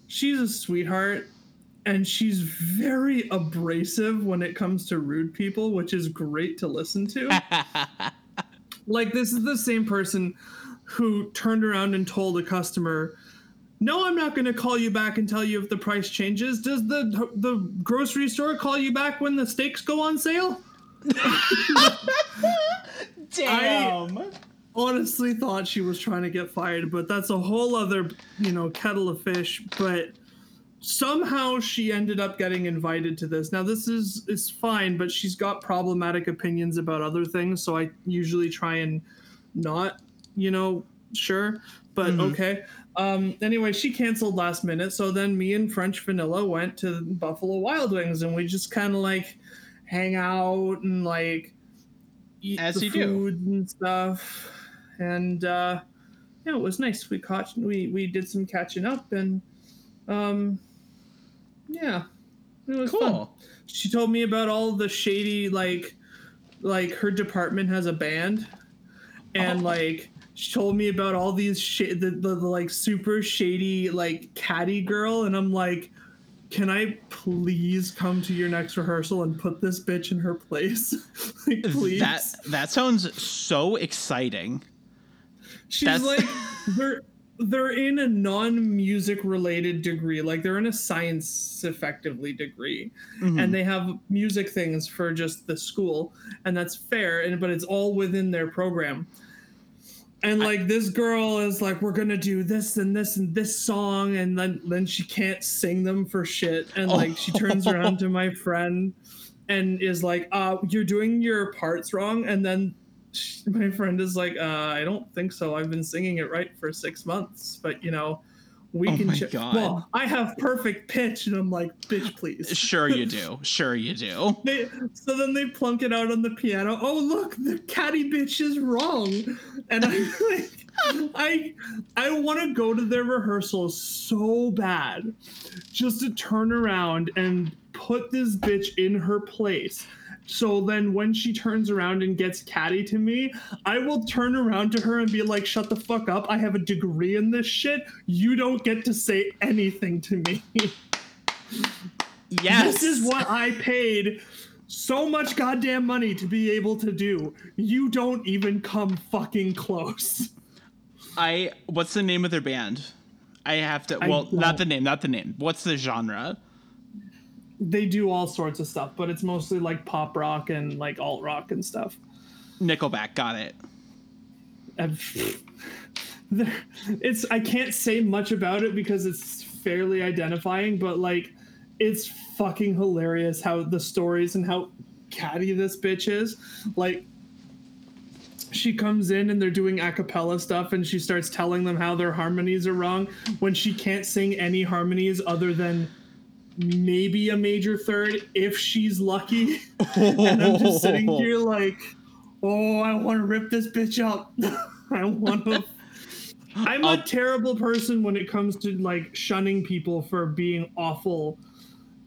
she's a sweetheart and she's very abrasive when it comes to rude people, which is great to listen to. like this is the same person who turned around and told a customer, "No, I'm not going to call you back and tell you if the price changes. Does the the grocery store call you back when the steaks go on sale?" Damn. honestly thought she was trying to get fired, but that's a whole other, you know, kettle of fish. But somehow she ended up getting invited to this. Now this is is fine, but she's got problematic opinions about other things, so I usually try and not, you know, sure, but Mhm. okay. Um, anyway, she canceled last minute, so then me and French Vanilla went to Buffalo Wild Wings, and we just kind of like hang out and like eat As the you do. food and stuff. And uh, yeah, it was nice. We caught we we did some catching up, and um, yeah, it was fun. Cool. She told me about all the shady like like her department has a band and Oh. like she told me about all these sh- the, the, the like super shady like catty girl and I'm like can I please come to your next rehearsal and put this bitch in her place? like please. That that sounds so exciting. She's That's- like they're they're in a non-music related degree, like they're in a science effectively degree, Mhm. and they have music things for just the school, and that's fair, and but it's all within their program. And like this girl is like we're gonna do this and this and this song and then then she can't sing them for shit. And like she turns around to my friend and is like uh you're doing your parts wrong. And then she, my friend is like uh i don't think so. I've been singing it right for six months but you know we Oh can my check God. well i have perfect pitch and i'm like bitch please Sure you do. Sure you do. they, so then they plunk it out on the piano. Oh look, the catty bitch is wrong, and I'm like, I I want to go to their rehearsals so bad, just to turn around and put this bitch in her place. So then when she turns around and gets catty to me, I will turn around to her and be like, "Shut the fuck up! I have a degree in this shit. You don't get to say anything to me." Yes. This is what I paid so much goddamn money to be able to do. You don't even come fucking close. I what's the name of their band? I have to well, not the name, not the name. What's the genre? They do all sorts of stuff, but it's mostly like pop rock and like alt rock and stuff. Nickelback, got it. It's I can't say much about it because it's fairly identifying, but like it's fucking hilarious how the stories and how catty this bitch is. Like she comes in and they're doing a cappella stuff and she starts telling them how their harmonies are wrong when she can't sing any harmonies other than maybe a major third if she's lucky. and I'm just sitting here like, oh, I want to rip this bitch up. I want to. I'm a terrible person when it comes to like shunning people for being awful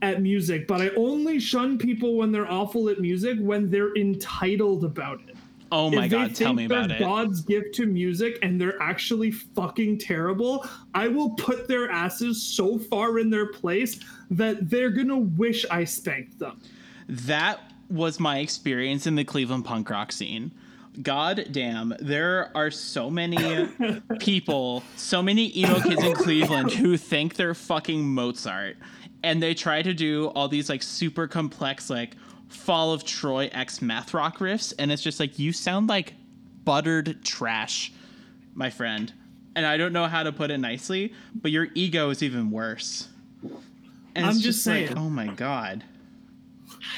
at music, but I only shun people when they're awful at music when they're entitled about it. Oh my if god, tell me about it. God's gift to music and they're actually fucking terrible, I will put their asses so far in their place that they're gonna wish I spanked them. That was my experience in the Cleveland punk rock scene. God damn, there are so many people, so many emo kids in Cleveland who think they're fucking Mozart. And they try to do all these like super complex, like Fall of Troy X math rock riffs. And it's just like, you sound like buttered trash, my friend. And I don't know how to put it nicely, but your ego is even worse. And I'm just like, saying. oh my God.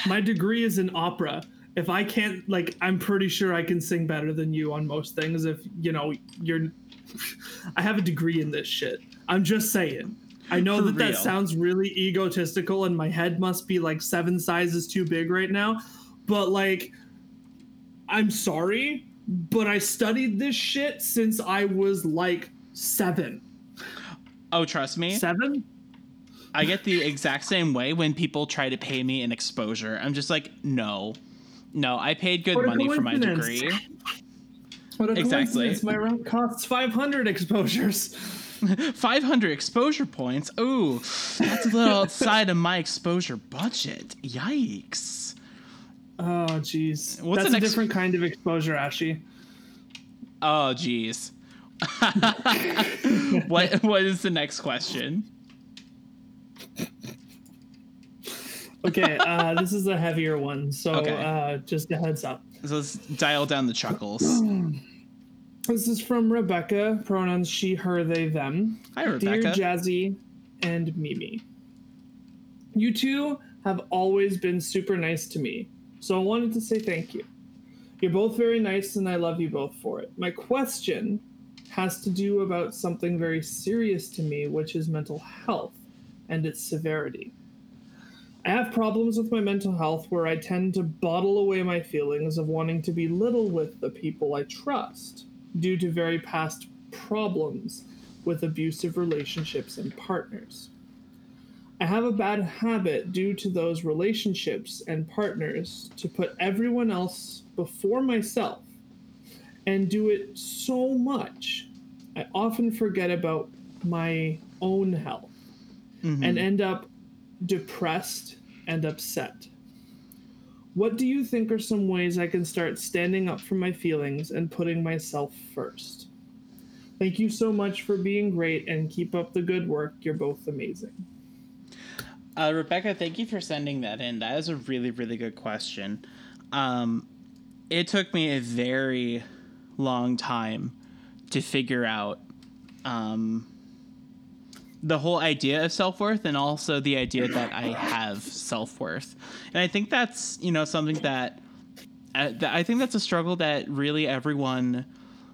My degree is in opera. If I can't, like, I'm pretty sure I can sing better than you on most things. If, you know, you're. I have a degree in this shit. I'm just saying. I know For that that sounds really egotistical and my head must be like seven sizes too big right now. But, like, I'm sorry, but I studied this shit since I was like seven. Oh, trust me. Seven? I get the exact same way when people try to pay me an exposure. I'm just like, no, no, I paid good money for my degree. What a Exactly. coincidence. My rent costs 500 exposures. 500 exposure points. Ooh, that's a little outside of my exposure budget. Yikes. Oh, jeez. What's That's a next- different kind of exposure, Ashy. Oh, geez. what What is the next question? Okay, uh, this is a heavier one, so Okay. uh, just a heads up. So let's dial down the chuckles. This is from Rebecca, pronouns she, her, they, them. Hi, Rebecca. Dear Jazzy and Mimi, you two have always been super nice to me, so I wanted to say thank you. You're both very nice, and I love you both for it. My question has to do about something very serious to me, which is mental health and its severity. I have problems with my mental health where I tend to bottle away my feelings of wanting to be little with the people I trust due to very past problems with abusive relationships and partners. I have a bad habit due to those relationships and partners to put everyone else before myself and do it so much. I often forget about my own health mm-hmm. and end up depressed and upset. What do you think are some ways I can start standing up for my feelings and putting myself first? Thank you so much for being great and keep up the good work. You're both amazing. Uh, Rebecca, thank you for sending that in. That is a really, really good question. Um, it took me a very long time to figure out um, the whole idea of self worth and also the idea that I have self worth. And I think that's you know something that uh, I think that's a struggle that really everyone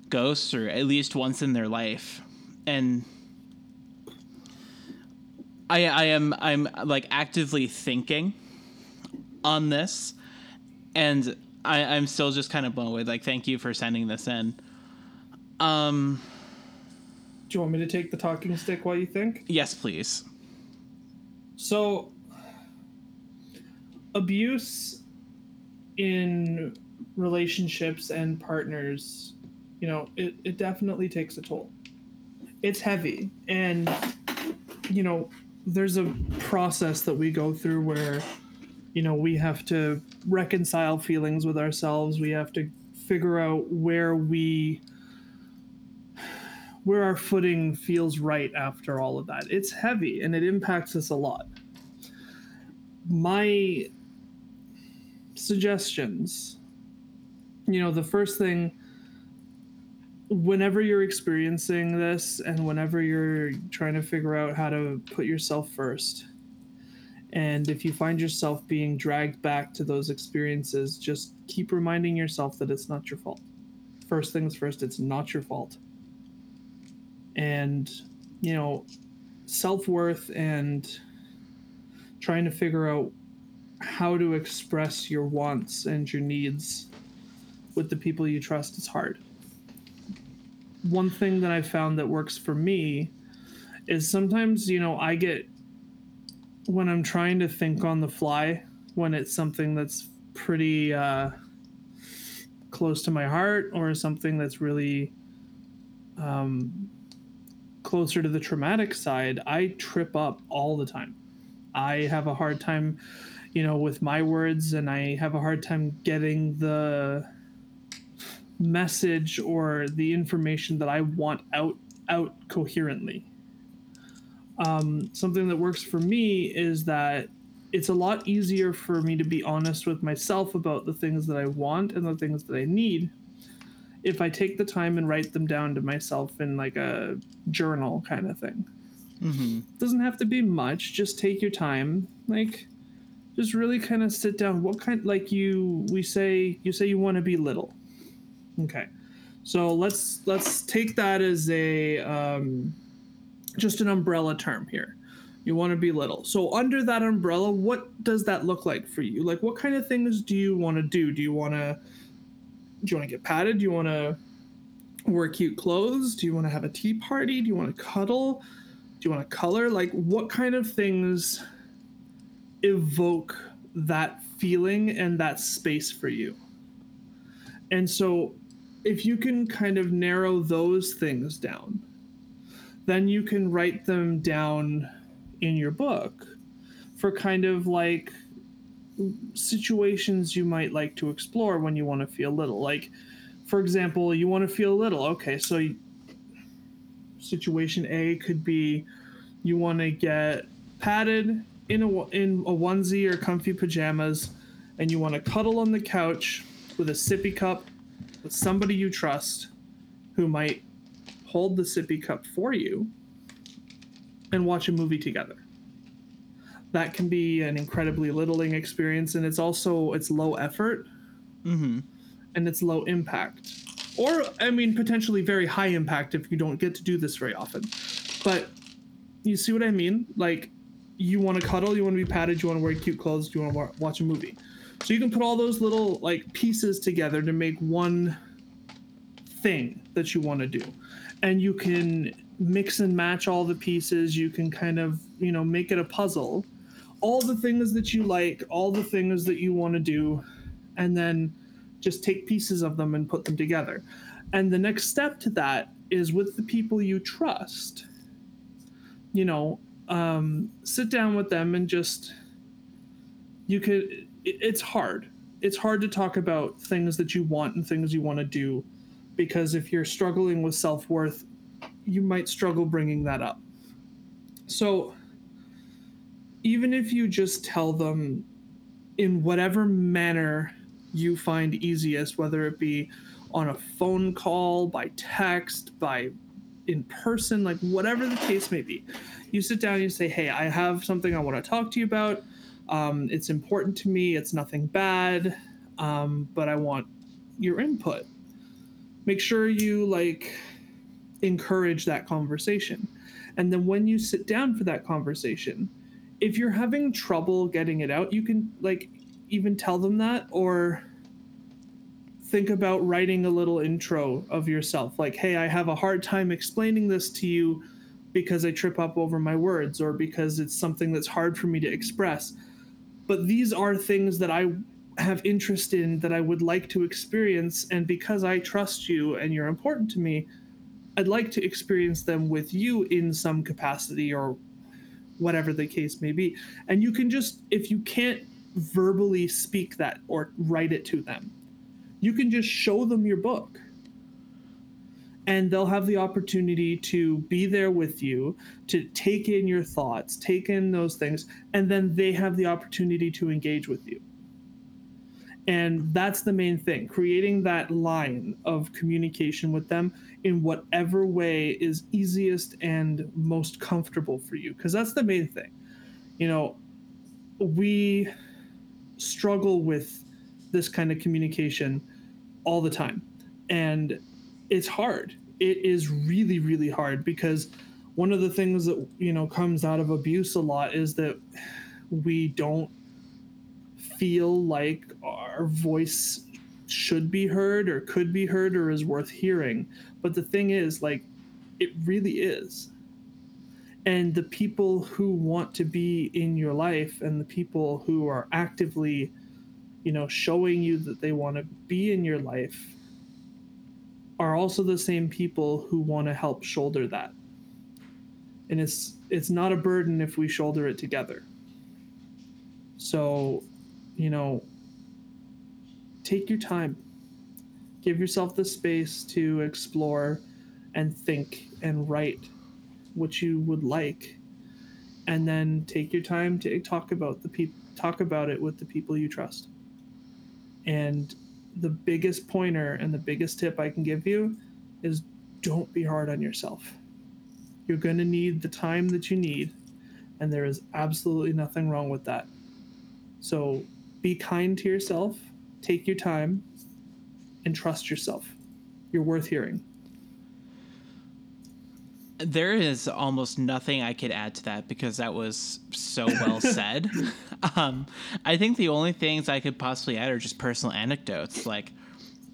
goes through at least once in their life, and. I, I am I'm like actively thinking on this and I, I'm still just kind of blown away. Like, thank you for sending this in. Um, you want me to take the talking stick while you think? yes, please. So, abuse in relationships and partners, you know, it, it definitely takes a toll. It's heavy. And, you know, there's a process that we go through where, you know, we have to reconcile feelings with ourselves. We have to figure out where we where our footing feels right after all of that. It's heavy and it impacts us a lot. My suggestions, you know, the first thing, whenever you're experiencing this and whenever you're trying to figure out how to put yourself first, and if you find yourself being dragged back to those experiences, just keep reminding yourself that it's not your fault. First things first, it's not your fault and you know self-worth and trying to figure out how to express your wants and your needs with the people you trust is hard. One thing that i found that works for me is sometimes you know i get when i'm trying to think on the fly when it's something that's pretty uh, close to my heart or something that's really um, closer to the traumatic side, I trip up all the time. I have a hard time, you know, with my words, and I have a hard time getting the message or the information that I want out out coherently. Um, something that works for me is that it's a lot easier for me to be honest with myself about the things that I want and the things that I need if I take the time and write them down to myself in like a journal kind of thing. Mm-hmm. Doesn't have to be much. Just take your time. Like, just really kind of sit down. What kind? Like you, we say you say you want to be little. Okay, so let's let's take that as a um, just an umbrella term here. You want to be little. So under that umbrella, what does that look like for you? Like, what kind of things do you want to do? Do you want to do you want to get patted? Do you want to wear cute clothes? Do you want to have a tea party? Do you want to cuddle? Do you want to color? Like, what kind of things evoke that feeling and that space for you? And so, if you can kind of narrow those things down, then you can write them down in your book for kind of like situations you might like to explore when you want to feel little. Like, for example, you want to feel little. Okay, so situation A could be you want to get padded in a in a onesie or comfy pajamas, and you want to cuddle on the couch with a sippy cup with somebody you trust, who might hold the sippy cup for you, and watch a movie together that can be an incredibly littling experience and it's also it's low effort. Mm-hmm. and it's low impact. Or i mean potentially very high impact if you don't get to do this very often. But you see what i mean? Like you want to cuddle you want to be patted you want to wear cute clothes you want to wa- watch a movie. So you can put all those little like pieces together to make one thing that you want to do. And you can mix and match all the pieces you can kind of you know make it a puzzle all the things that you like, all the things that you want to do, and then just take pieces of them and put them together. And the next step to that is with the people you trust. You know, um, sit down with them and just, you could, it, it's hard. It's hard to talk about things that you want and things you want to do because if you're struggling with self worth, you might struggle bringing that up. So, even if you just tell them in whatever manner you find easiest, whether it be on a phone call, by text, by in person, like whatever the case may be. You sit down and you say, Hey, I have something I want to talk to you about. Um, it's important to me. It's nothing bad, um, but I want your input. Make sure you like encourage that conversation. And then when you sit down for that conversation, if you're having trouble getting it out, you can like even tell them that or think about writing a little intro of yourself. Like hey i have a hard time explaining this to you because i trip up over my words or because it's something that's hard for me to express. But these are things that i have interest in that i would like to experience and because i trust you and you're important to me i'd like to experience them with you in some capacity or whatever the case may be. And you can just if you can't verbally speak that or write it to them you can just show them your book. And they'll have the opportunity to be there with you to take in your thoughts take in those things and then they have the opportunity to engage with you. And that's the main thing creating that line of communication with them in whatever way is easiest and most comfortable for you because that's the main thing you know we struggle with this kind of communication all the time. And it's hard. It is really, really hard because one of the things that, you know, comes out of abuse a lot is that we don't feel like our voice should be heard or could be heard or is worth hearing. But the thing is, like, it really is. And the people who want to be in your life and the people who are actively you know, showing you that they want to be in your life are also the same people who want to help shoulder that. And it's it's not a burden if we shoulder it together. So, you know, take your time. Give yourself the space to explore and think and write what you would like and then take your time to talk about the people talk about it with the people you trust and the biggest pointer and the biggest tip I can give you is don't be hard on yourself. You're going to need the time that you need, and there is absolutely nothing wrong with that. So be kind to yourself, take your time, and trust yourself. You're worth hearing there is almost nothing I could add to that because that was so well said. um, I think the only things I could possibly add are just personal anecdotes. Like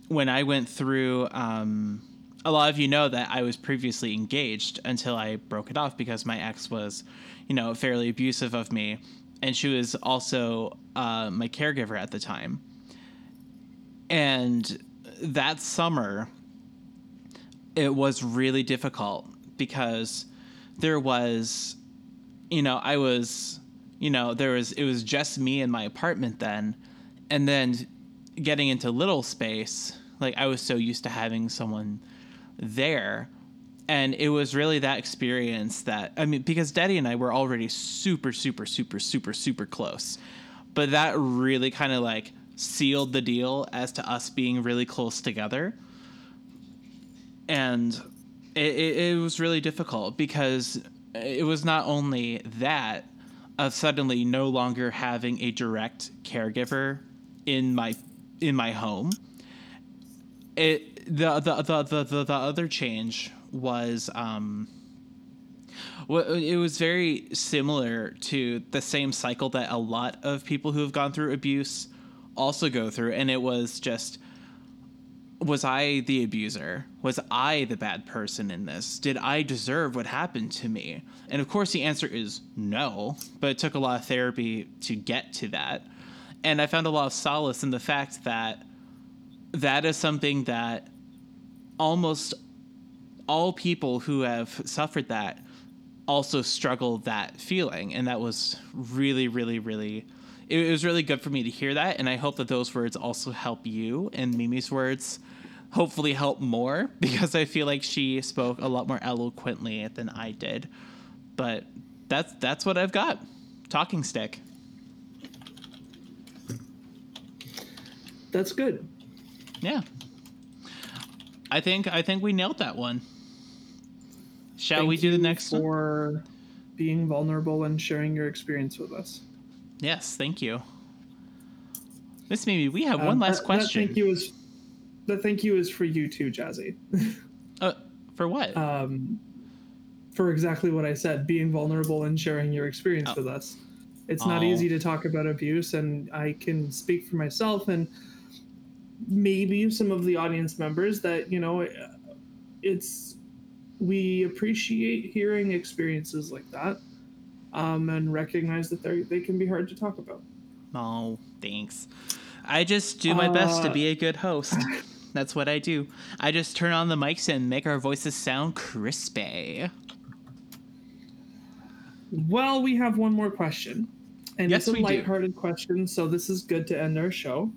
when I went through, um, a lot of you know that I was previously engaged until I broke it off because my ex was, you know, fairly abusive of me. And she was also uh, my caregiver at the time. And that summer, it was really difficult because there was, you know, I was, you know, there was, it was just me in my apartment then. And then getting into little space, like I was so used to having someone there. And it was really that experience that, I mean, because Daddy and I were already super, super, super, super, super close. But that really kind of like sealed the deal as to us being really close together. And it, it, it was really difficult because it was not only that of suddenly no longer having a direct caregiver in my in my home. It the the the the, the, the other change was um it was very similar to the same cycle that a lot of people who have gone through abuse also go through and it was just was I the abuser? Was I the bad person in this? Did I deserve what happened to me? And of course, the answer is no, but it took a lot of therapy to get to that. And I found a lot of solace in the fact that that is something that almost all people who have suffered that also struggle that feeling. And that was really, really, really. It was really good for me to hear that, and I hope that those words also help you and Mimi's words hopefully help more because I feel like she spoke a lot more eloquently than I did. But that's that's what I've got. Talking stick. that's good. Yeah. I think I think we nailed that one. Shall Thank we do the next one? for being vulnerable and sharing your experience with us. Yes, thank you. Miss Mimi, we have Um, one last that- question. That thank you is the thank you is for you too, Jazzy. Uh, for what? um, for exactly what I said, being vulnerable and sharing your experience Oh. with us. It's not Oh. easy to talk about abuse, and I can speak for myself and maybe some of the audience members that you know, it's we appreciate hearing experiences like that, um, and recognize that they they can be hard to talk about. Oh, thanks. I just do my best to Uh, be a good host. That's what I do. I just turn on the mics and make our voices sound crispy. Well, we have one more question. And Yes, it's a we do. lighthearted question, so this is good to end our show.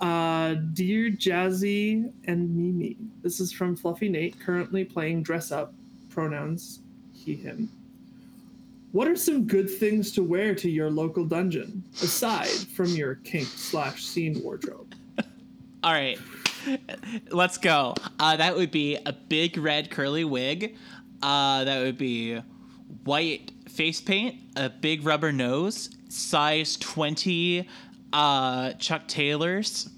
Uh, Dear Jazzy and Mimi, this is from Fluffy Nate, currently playing dress up, pronouns he, him. What are some good things to wear to your local dungeon, aside from your kink slash scene wardrobe? All right, let's go. Uh, that would be a big red curly wig. Uh, that would be white face paint, a big rubber nose, size 20 uh, Chuck Taylors,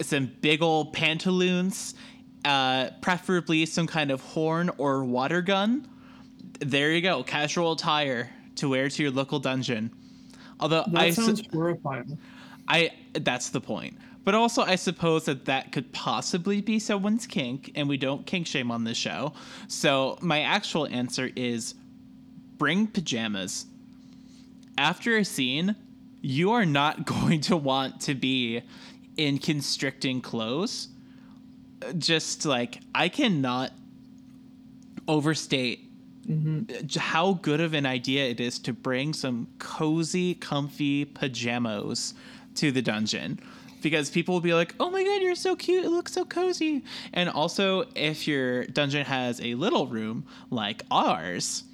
some big old pantaloons, uh, preferably some kind of horn or water gun. There you go, casual attire to wear to your local dungeon. Although That I su- sounds horrifying. I that's the point. But also, I suppose that that could possibly be someone's kink, and we don't kink shame on this show. So my actual answer is bring pajamas. After a scene, you are not going to want to be in constricting clothes. Just like I cannot overstate j- how good of an idea it is to bring some cozy, comfy pajamas to the dungeon. Because people will be like, oh my god, you're so cute, it looks so cozy. And also, if your dungeon has a little room like ours,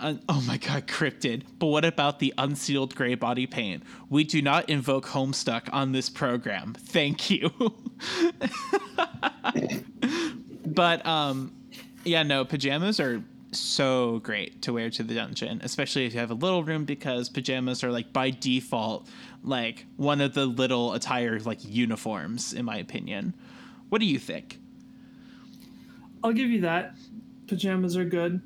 uh, oh my god, cryptid. But what about the unsealed gray body paint? We do not invoke Homestuck on this program. Thank you. but um yeah, no, pajamas are so great to wear to the dungeon, especially if you have a little room because pajamas are like by default like one of the little attire like uniforms in my opinion. What do you think? I'll give you that. Pajamas are good.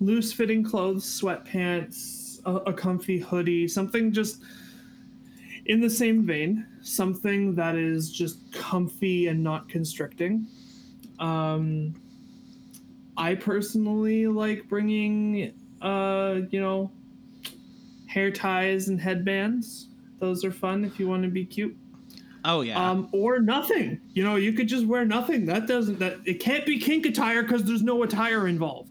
Loose fitting clothes, sweatpants, a, a comfy hoodie, something just in the same vein, something that is just comfy and not constricting. Um, I personally like bringing, uh, you know, hair ties and headbands. Those are fun if you want to be cute Oh yeah. um, or nothing. You know, you could just wear nothing. That doesn't that it can't be kink attire because there's no attire involved.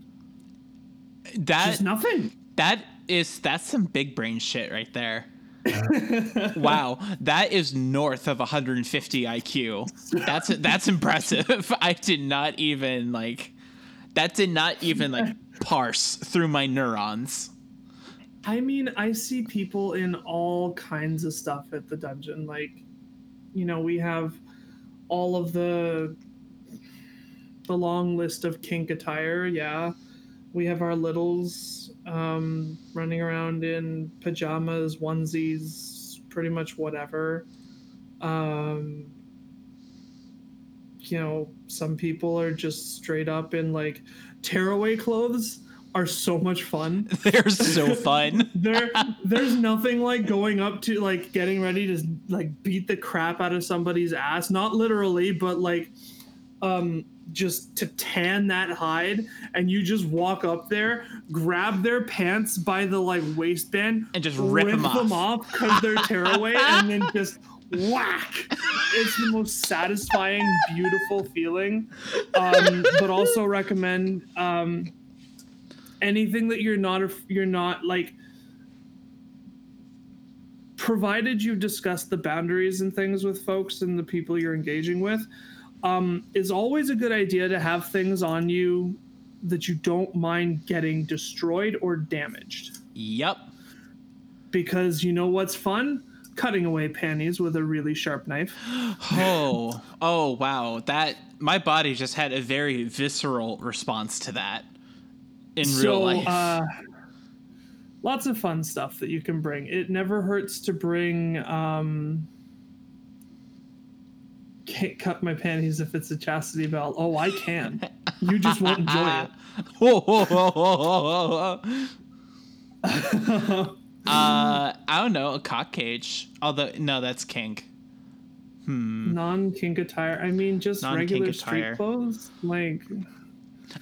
that Just nothing. That is that's some big brain shit right there. wow, that is north of 150 IQ. That's that's impressive. I did not even like that did not even like parse through my neurons. I mean, I see people in all kinds of stuff at the dungeon. Like, you know, we have all of the the long list of kink attire. Yeah, we have our littles um, running around in pajamas, onesies, pretty much whatever. Um, you know, some people are just straight up in like tearaway clothes. Are so much fun They're so fun. there there's nothing like going up to like getting ready to like beat the crap out of somebody's ass not literally but like um just to tan that hide and you just walk up there grab their pants by the like waistband And just rip them off. off because they're tearaway and then just whack. It's the most satisfying beautiful feeling. Um but also recommend um anything that you're not you're not like provided you discuss the boundaries and things with folks and the people you're engaging with um, is always a good idea to have things on you that you don't mind getting destroyed or damaged. Yep. because you know what's fun cutting away panties with a really sharp knife. Oh, oh wow. That my body just had a very visceral response to that in real life. uh, lots of fun stuff that you can bring. It never hurts to bring. Um, can't cut my panties if it's a chastity belt. Oh, I can. You just won't enjoy it. Whoa, whoa, whoa, whoa, whoa, whoa. Uh, I don't know, a cock cage. Although no, that's kink. Hmm. Non kink attire. I mean, just Non-kink regular attire. street clothes. Like,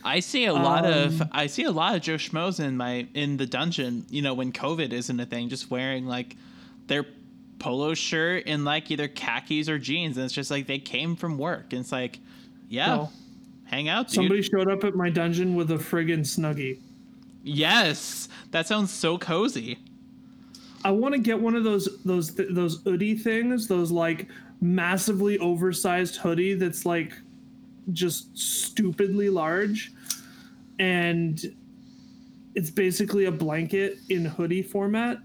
I see a lot of Um, I see a lot of Joe Schmoes in my in the dungeon. You know, when COVID isn't a thing, just wearing like their polo shirt and like either khakis or jeans, and it's just like they came from work. And it's like, yeah, hang out, dude. somebody showed up at my dungeon with a friggin' snuggie. Yes, that sounds so cozy. I want to get one of those those th- those hoodie things, those like massively oversized hoodie that's like just stupidly large, and it's basically a blanket in hoodie format.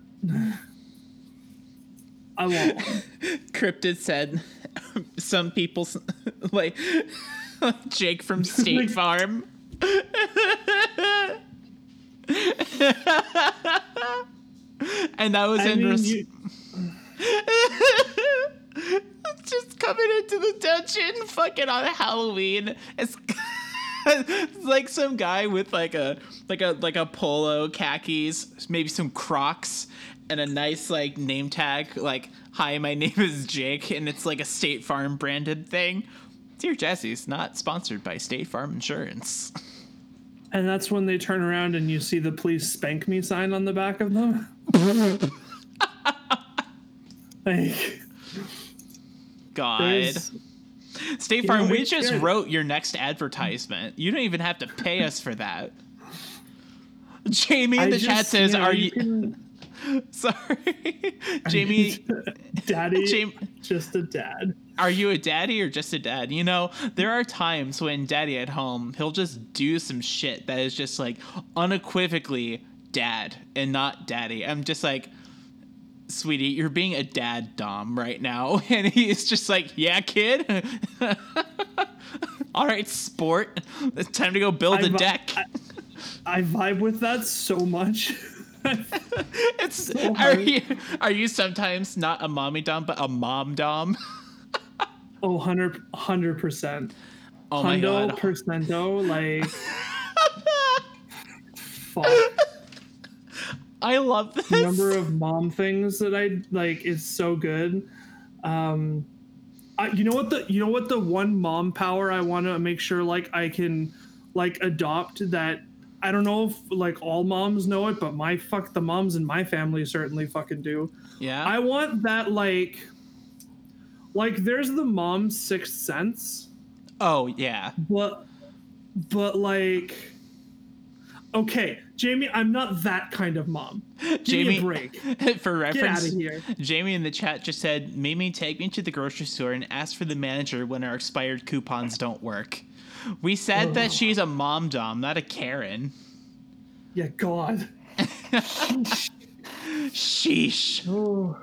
I want. Cryptid said, some people like Jake from State Farm. and that was I in mean, res- you, just coming into the dungeon fucking on Halloween. It's, it's like some guy with like a like a like a polo khakis, maybe some Crocs and a nice like name tag like hi my name is Jake and it's like a State Farm branded thing. Dear Jazzy Jazzy's not sponsored by State Farm Insurance. and that's when they turn around and you see the "Please spank me" sign on the back of them. Like, God. there's State You Farm, know, we just wrote your next advertisement. You don't even have to pay us for that. Jamie in the just- chat says, know, "Are you?" can- Sorry, Jamie. daddy, Jam- just a dad. Are you a daddy or just a dad? You know, there are times when daddy at home, he'll just do some shit that is just like unequivocally dad and not daddy. I'm just like, sweetie, you're being a dad dom right now. And he's just like, yeah, kid. All right, sport. It's time to go build a I've- deck. I vibe with that so much. it's so are you are you sometimes not a mommy dom but a mom dom? oh, 100 percent. Oh my Hundo god. percento, like fuck. I love this. The number of mom things that I like is so good. Um, I, you know what the you know what the one mom power I want to make sure like I can like adopt that. I don't know if like all moms know it, but my fuck the moms in my family certainly fucking do. yeah. I want that like like there's the mom sixth sense, oh yeah. but but like okay, Jamie, I'm not that kind of mom. Give Jamie, me a break. for Get out reference, of here. Jamie in the chat just said, Mimi, take me to the grocery store and ask for the manager when our expired coupons don't work. We said that she's a mom dom, not a Karen. Yeah, God. Sheesh. Oh.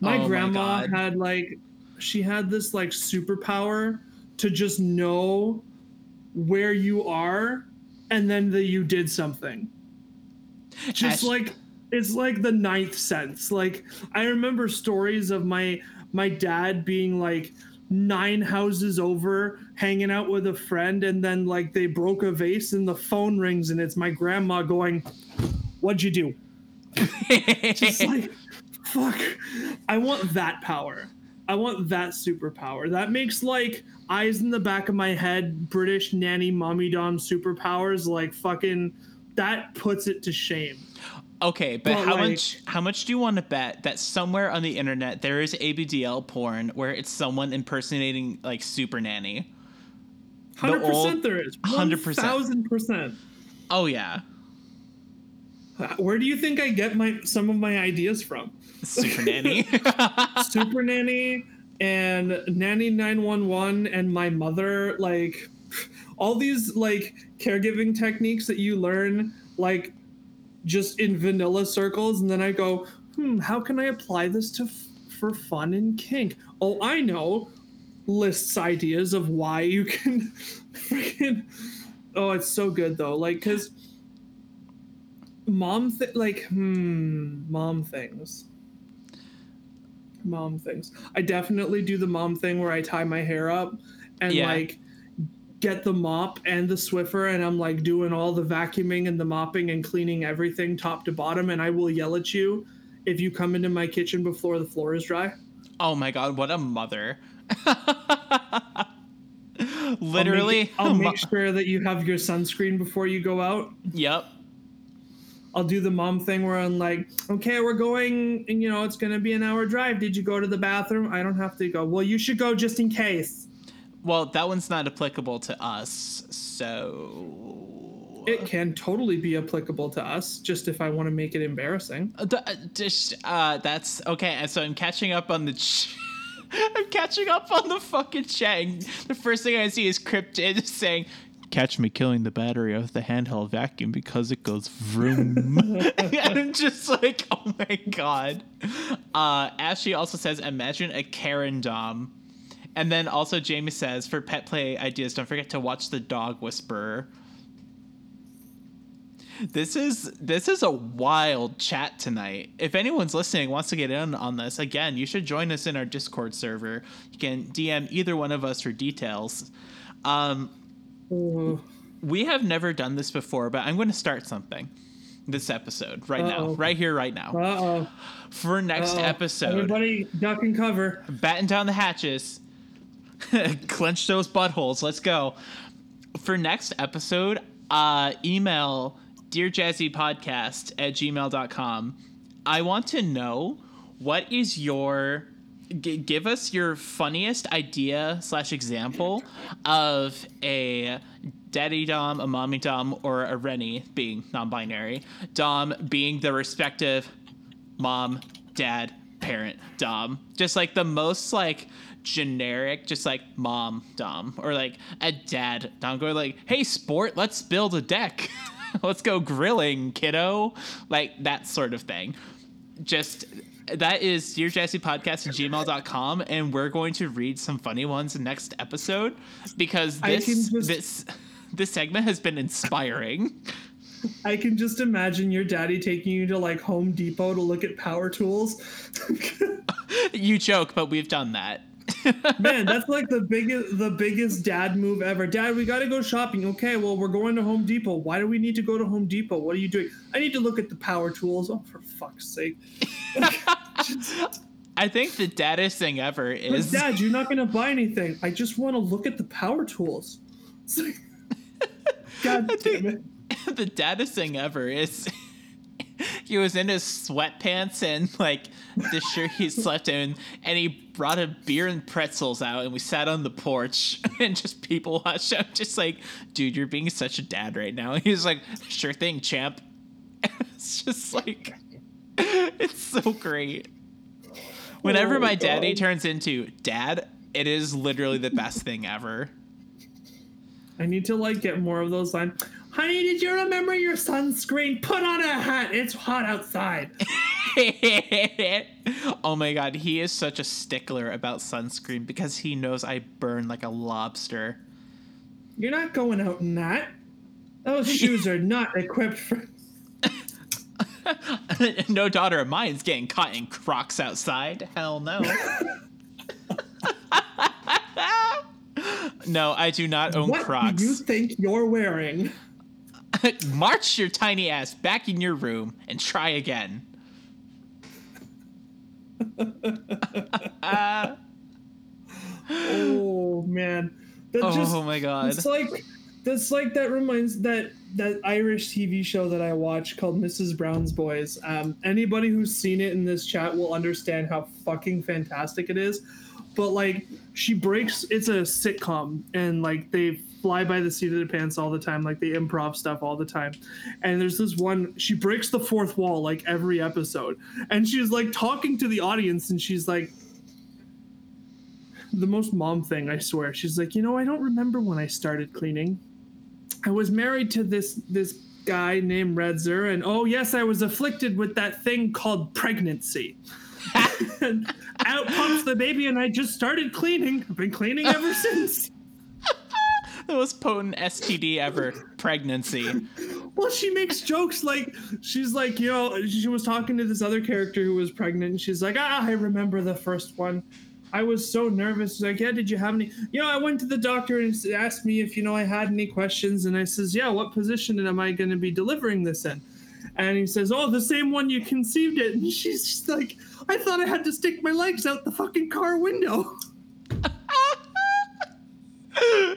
My Oh grandma God. had like she had this like superpower to just know where you are and then that you did something. Just like it's like the ninth sense. Like I remember stories of my my dad being like nine houses over hanging out with a friend and then like they broke a vase and the phone rings and it's my grandma going what'd you do just like fuck i want that power i want that superpower that makes like eyes in the back of my head british nanny mommy dom superpowers like fucking that puts it to shame Okay, but, But, how like- much how much do you want to bet that somewhere on the internet there is ABDL porn where it's someone impersonating like Super Nanny? 100% there is 100%. 1000% Oh yeah. where do you think i get my some of my ideas from Super Nanny. super nanny and nanny 911 and my mother like all these like caregiving techniques that you learn like just in vanilla circles and then i go hmm how can i apply this to f- for fun and kink. Oh, I know. Lists ideas of why you can freaking. Oh, it's so good though. Like, cause mom, th- like, hmm, mom things. Mom things. I definitely do the mom thing where I tie my hair up and Yeah. like get the mop and the Swiffer and I'm like doing all the vacuuming and the mopping and cleaning everything top to bottom and I will yell at you if you come into my kitchen before the floor is dry. Oh my god, what a mother. I'll Literally. make, I'll make sure that you have your sunscreen before you go out. yep. I'll do the mom thing where I'm like, okay, we're going, and you know, it's gonna be an hour drive. Did you go to the bathroom? I don't have to go. Well, you should go just in case. Well, that one's not applicable to us, so. It can totally be applicable to us, just if I want to make it embarrassing. Uh, uh, just, uh, that's okay. So I'm catching up on the. Ch- I'm catching up on the fucking chat. The first thing I see is Cryptid saying, "Catch me killing the battery of the handheld vacuum because it goes vroom." and I'm just like, "Oh my god." Uh, Ashley also says, "Imagine a Karen Dom." And then also Jamie says, "For pet play ideas, don't forget to watch the Dog Whisperer." This is this is a wild chat tonight. If anyone's listening wants to get in on this, again, you should join us in our Discord server. You can DM either one of us for details. Um, We have never done this before, but I'm going to start something this episode right now, Uh-oh. right here, right now. Uh oh. For next episode, Everybody duck and cover. batten down the hatches, clench those buttholes. Let's go. For next episode, uh, email dear jazzy podcast at gmail.com. I want to know what is your g- give us your funniest idea slash example of a daddy dom, a mommy dom, or a Rennie being non-binary, dom being the respective mom, dad, parent, dom. Just like the most like generic, just like mom, dom, or like a dad, dom. Going like, hey, sport, let's build a deck. let's go grilling, kiddo. Like that sort of thing. Just that is Dear Jazzy Podcast at gmail.com, and we're going to read some funny ones next episode because this just- this this segment has been inspiring. I can just imagine your daddy taking you to like Home Depot to look at power tools. you joke, but we've done that. Man, that's like the biggest the biggest dad move ever. Dad, we got to go shopping. Okay, well, we're going to Home Depot. Why do we need to go to Home Depot? What are you doing? I need to look at the power tools. Oh, for fuck's sake. I think the daddest thing ever But is Dad, you're not going to buy anything. I just want to look at the power tools. It's like, God damn it. the daddest thing ever is he was in his sweatpants and like the shirt he slept in and he brought a beer and pretzels out and we sat on the porch and just people watched. I'm just like dude you're being such a dad right now. He's like sure thing champ. It's just like it's so great. Whenever Oh, my daddy turns into dad it is literally the best thing ever. I need to like get more of those lines. Honey, did you remember your sunscreen? Put on a hat. It's hot outside. oh my god, he is such a stickler about sunscreen because he knows I burn like a lobster. You're not going out in that. Those shoes are not equipped for. no daughter of mine's getting caught in Crocs outside. Hell no. no, I do not own What Crocs. do you think you're wearing? March your tiny ass back in your room and try again. Oh man, that Oh just my god. it's like that's like that reminds that that Irish TV show that I watch called Mrs. Brown's Boys. Um, anybody who's seen it in this chat will understand how fucking fantastic it is. But like she breaks, it's a sitcom, and like they fly by the seat of their pants all the time, like they improv stuff all the time. And there's this one, she breaks the fourth wall like every episode, and she's like talking to the audience, and she's like, the most mom thing, I swear. She's like, you know, I don't remember when I started cleaning. I was married to this this guy named Redser, and oh yes, I was afflicted with that thing called pregnancy. and out pops the baby, and I just started cleaning. I've been cleaning ever since. the most potent STD ever, pregnancy. Well, she makes jokes like she's like, you know, she was talking to this other character who was pregnant, and she's like, ah, I remember the first one. I was so nervous. Like, yeah, did you have any? You know, I went to the doctor and asked me if you know I had any questions, and I says, yeah, what position am I going to be delivering this in? And he says, oh, the same one you conceived it. And she's just like, I thought I had to stick my legs out the fucking car window.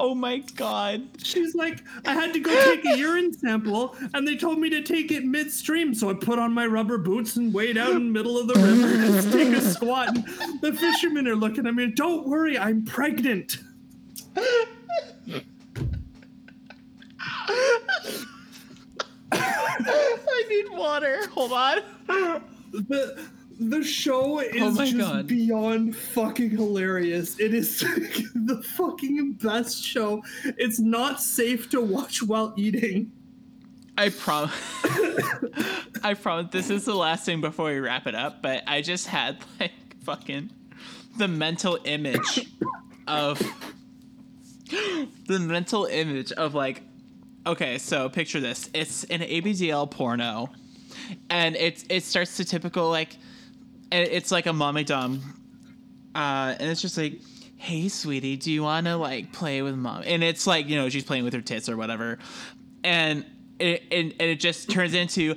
Oh my god. She's like, I had to go take a urine sample, and they told me to take it midstream. So I put on my rubber boots and wade out in the middle of the river and take a squat. And the fishermen are looking at me. Don't worry, I'm pregnant. I need water. Hold on. The the show is Oh just God. beyond fucking hilarious. It is the fucking best show. It's not safe to watch while eating. I promise. I promise this is the last thing before we wrap it up, but I just had like fucking the mental image of the mental image of like okay, so picture this. It's an ABDL porno and it's it starts to typical like and it's like a mommy dom uh and it's just like hey sweetie do you want to like play with mom? And it's like you know she's playing with her tits or whatever. And it and, and it just turns into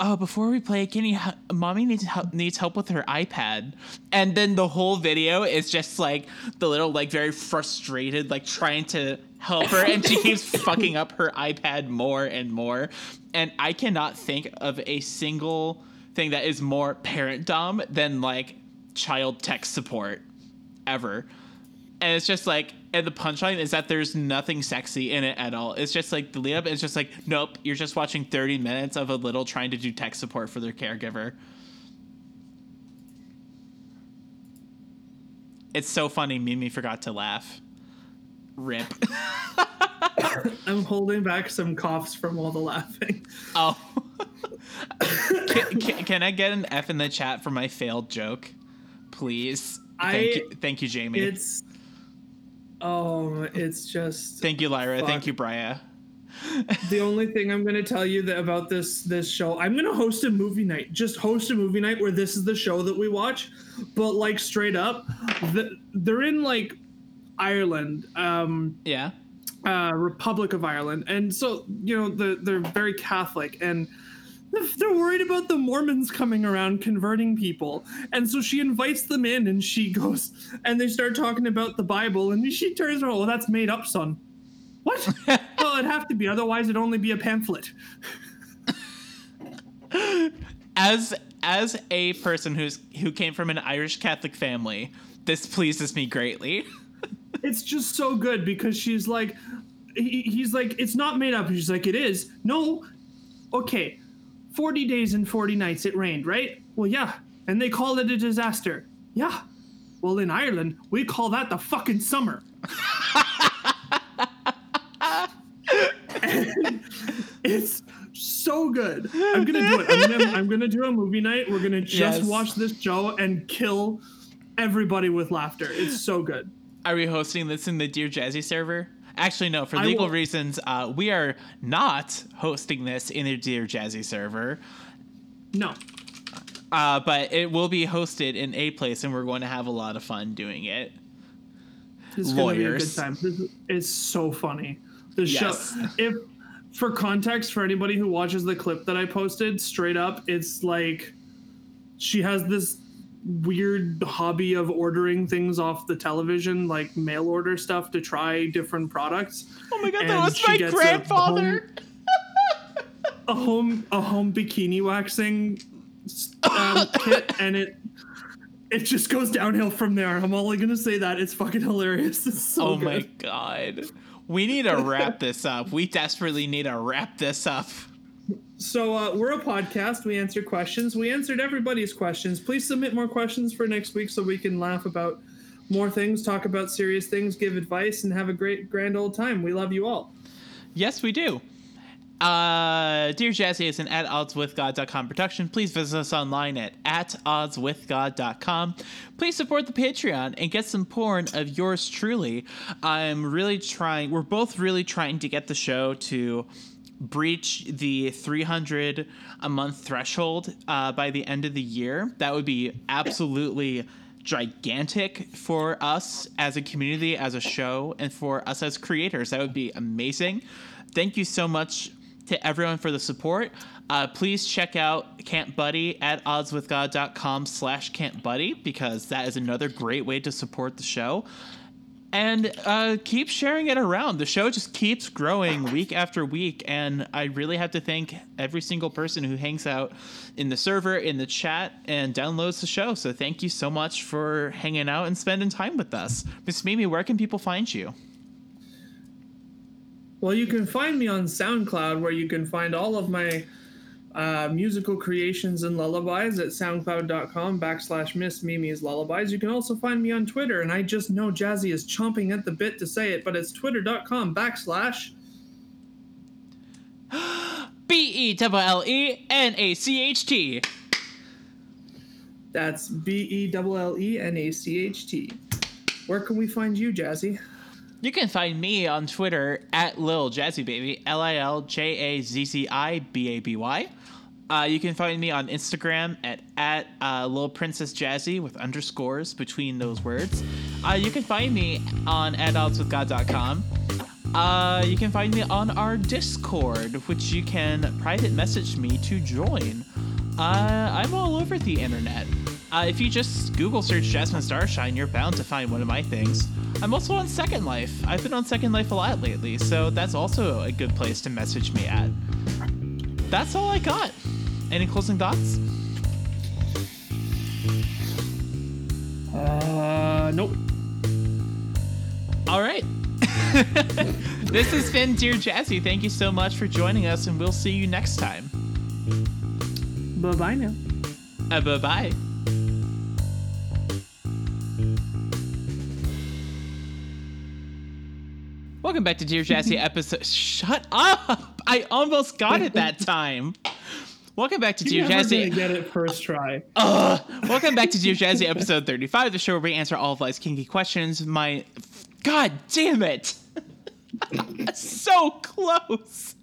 oh before we play can you mommy needs help needs help with her ipad. And then the whole video is just like the little like very frustrated like trying to help her and she keeps fucking up her ipad more and more. And i cannot think of a single thing that is more parent dom than like child tech support ever. And it's just like and the punchline is that there's nothing sexy in it at all. It's just like the lead up is just like nope you're just watching 30 minutes of a little trying to do tech support for their caregiver. It's so funny mimi forgot to laugh. Rip I'm holding back some coughs from all the laughing. oh can, can, can i get an f in the chat for my failed joke please thank I- you thank you jamie It's oh, it's just thank you lyra thank you bria the only thing I'm gonna tell you that about this this show. I'm gonna host a movie night. Just host a movie night where this is the show that we watch, but like straight up, the, they're in like Ireland. Um, yeah uh, Republic of Ireland, and so you know the, they're very Catholic, and they're worried about the Mormons coming around converting people, and so she invites them in, and she goes, and they start talking about the Bible, and she turns around, well, that's made up, son. What? well, it'd have to be, otherwise it'd only be a pamphlet. as as a person who's who came from an Irish Catholic family, this pleases me greatly. It's just so good because she's like, he, he's like, it's not made up. She's like, it is. No. Okay. 40 days and 40 nights it rained, right? Well, yeah. And they called it a disaster. Yeah. Well, in Ireland, we call that the fucking summer. It's so good. I'm gonna do it. I'm gonna, I'm gonna do a movie night. We're gonna just Yes. watch this show and kill everybody with laughter. It's so good. Are we hosting this in the Dear Jazzy server? Actually, no. For I legal will- reasons, uh, we are not hosting this in the Dear Jazzy server. No, Uh, but it will be hosted in a place, and we're going to have a lot of fun doing it. This is gonna be a good time. This is so funny. The Yes. show. If for context, for anybody who watches the clip that I posted, straight up, it's like she has this weird hobby of ordering things off the television, like mail order stuff to try different products. Oh my god, And that was my gets a grandfather! A home a home bikini waxing um, kit, and it. It just goes downhill from there. I'm only gonna say that it's fucking hilarious. It's so oh good. my god. We need to wrap this up. We desperately need to wrap this up. So uh, we're a podcast. We answer questions. We answered everybody's questions. Please submit more questions for next week so we can laugh about more things, talk about serious things, give advice, and have a great grand old time. We love you all. Yes, we do. Uh, Dear Jazzy is an at oddswithgod.com production. Please visit us online at at oddswithgod.com. Please support the Patreon and get some porn of yours truly. I'm really trying, we're both really trying to get the show to breach the 300 a month threshold uh, by the end of the year. That would be absolutely gigantic for us as a community, as a show, and for us as creators. That would be amazing. Thank you so much to everyone for the support. Uh, please check out Camp Buddy at oddswithgod.com slash Camp Buddy because that is another great way to support the show. And uh, keep sharing it around. The show just keeps growing week after week, and I really have to thank every single person who hangs out in the server, in the chat, and downloads the show. So thank you so much for hanging out and spending time with us. Miss Mimi, where can people find you? Well, you can find me on SoundCloud, where you can find all of my uh, musical creations and lullabies at soundcloud.com backslash Miss Mimi's Lullabies. You can also find me on Twitter, and I just know Jazzy is chomping at the bit to say it, but it's twitter.com backslash B E L L E N A C H T. That's B E L L E N A C H T. Where can we find you, Jazzy? You can find me on Twitter at Lil Jazzy Baby, L I L J A Z Z I B A B Y. Uh, you can find me on Instagram at at uh, Lil Princess Jazzy with underscores between those words. Uh, you can find me on oddswithgod.com. Uh, you can find me on our Discord, which you can private message me to join. Uh, I'm all over the internet. Uh, if you just Google search Jasmine Starshine, you're bound to find one of my things. I'm also on Second Life. I've been on Second Life a lot lately, so that's also a good place to message me at. That's all I got. Any closing thoughts? Uh, nope. All right. this has been Dear Jazzy. Thank you so much for joining us, and we'll see you next time. Bye bye now. Uh, bye bye. Welcome back to Dear Jazzy episode. Shut up! I almost got it that time. Welcome back to Dear You're never Jazzy. gonna get it first try. Welcome back to Dear Jazzy episode 35, the show where we answer all of life's kinky questions. My. God damn it! so close!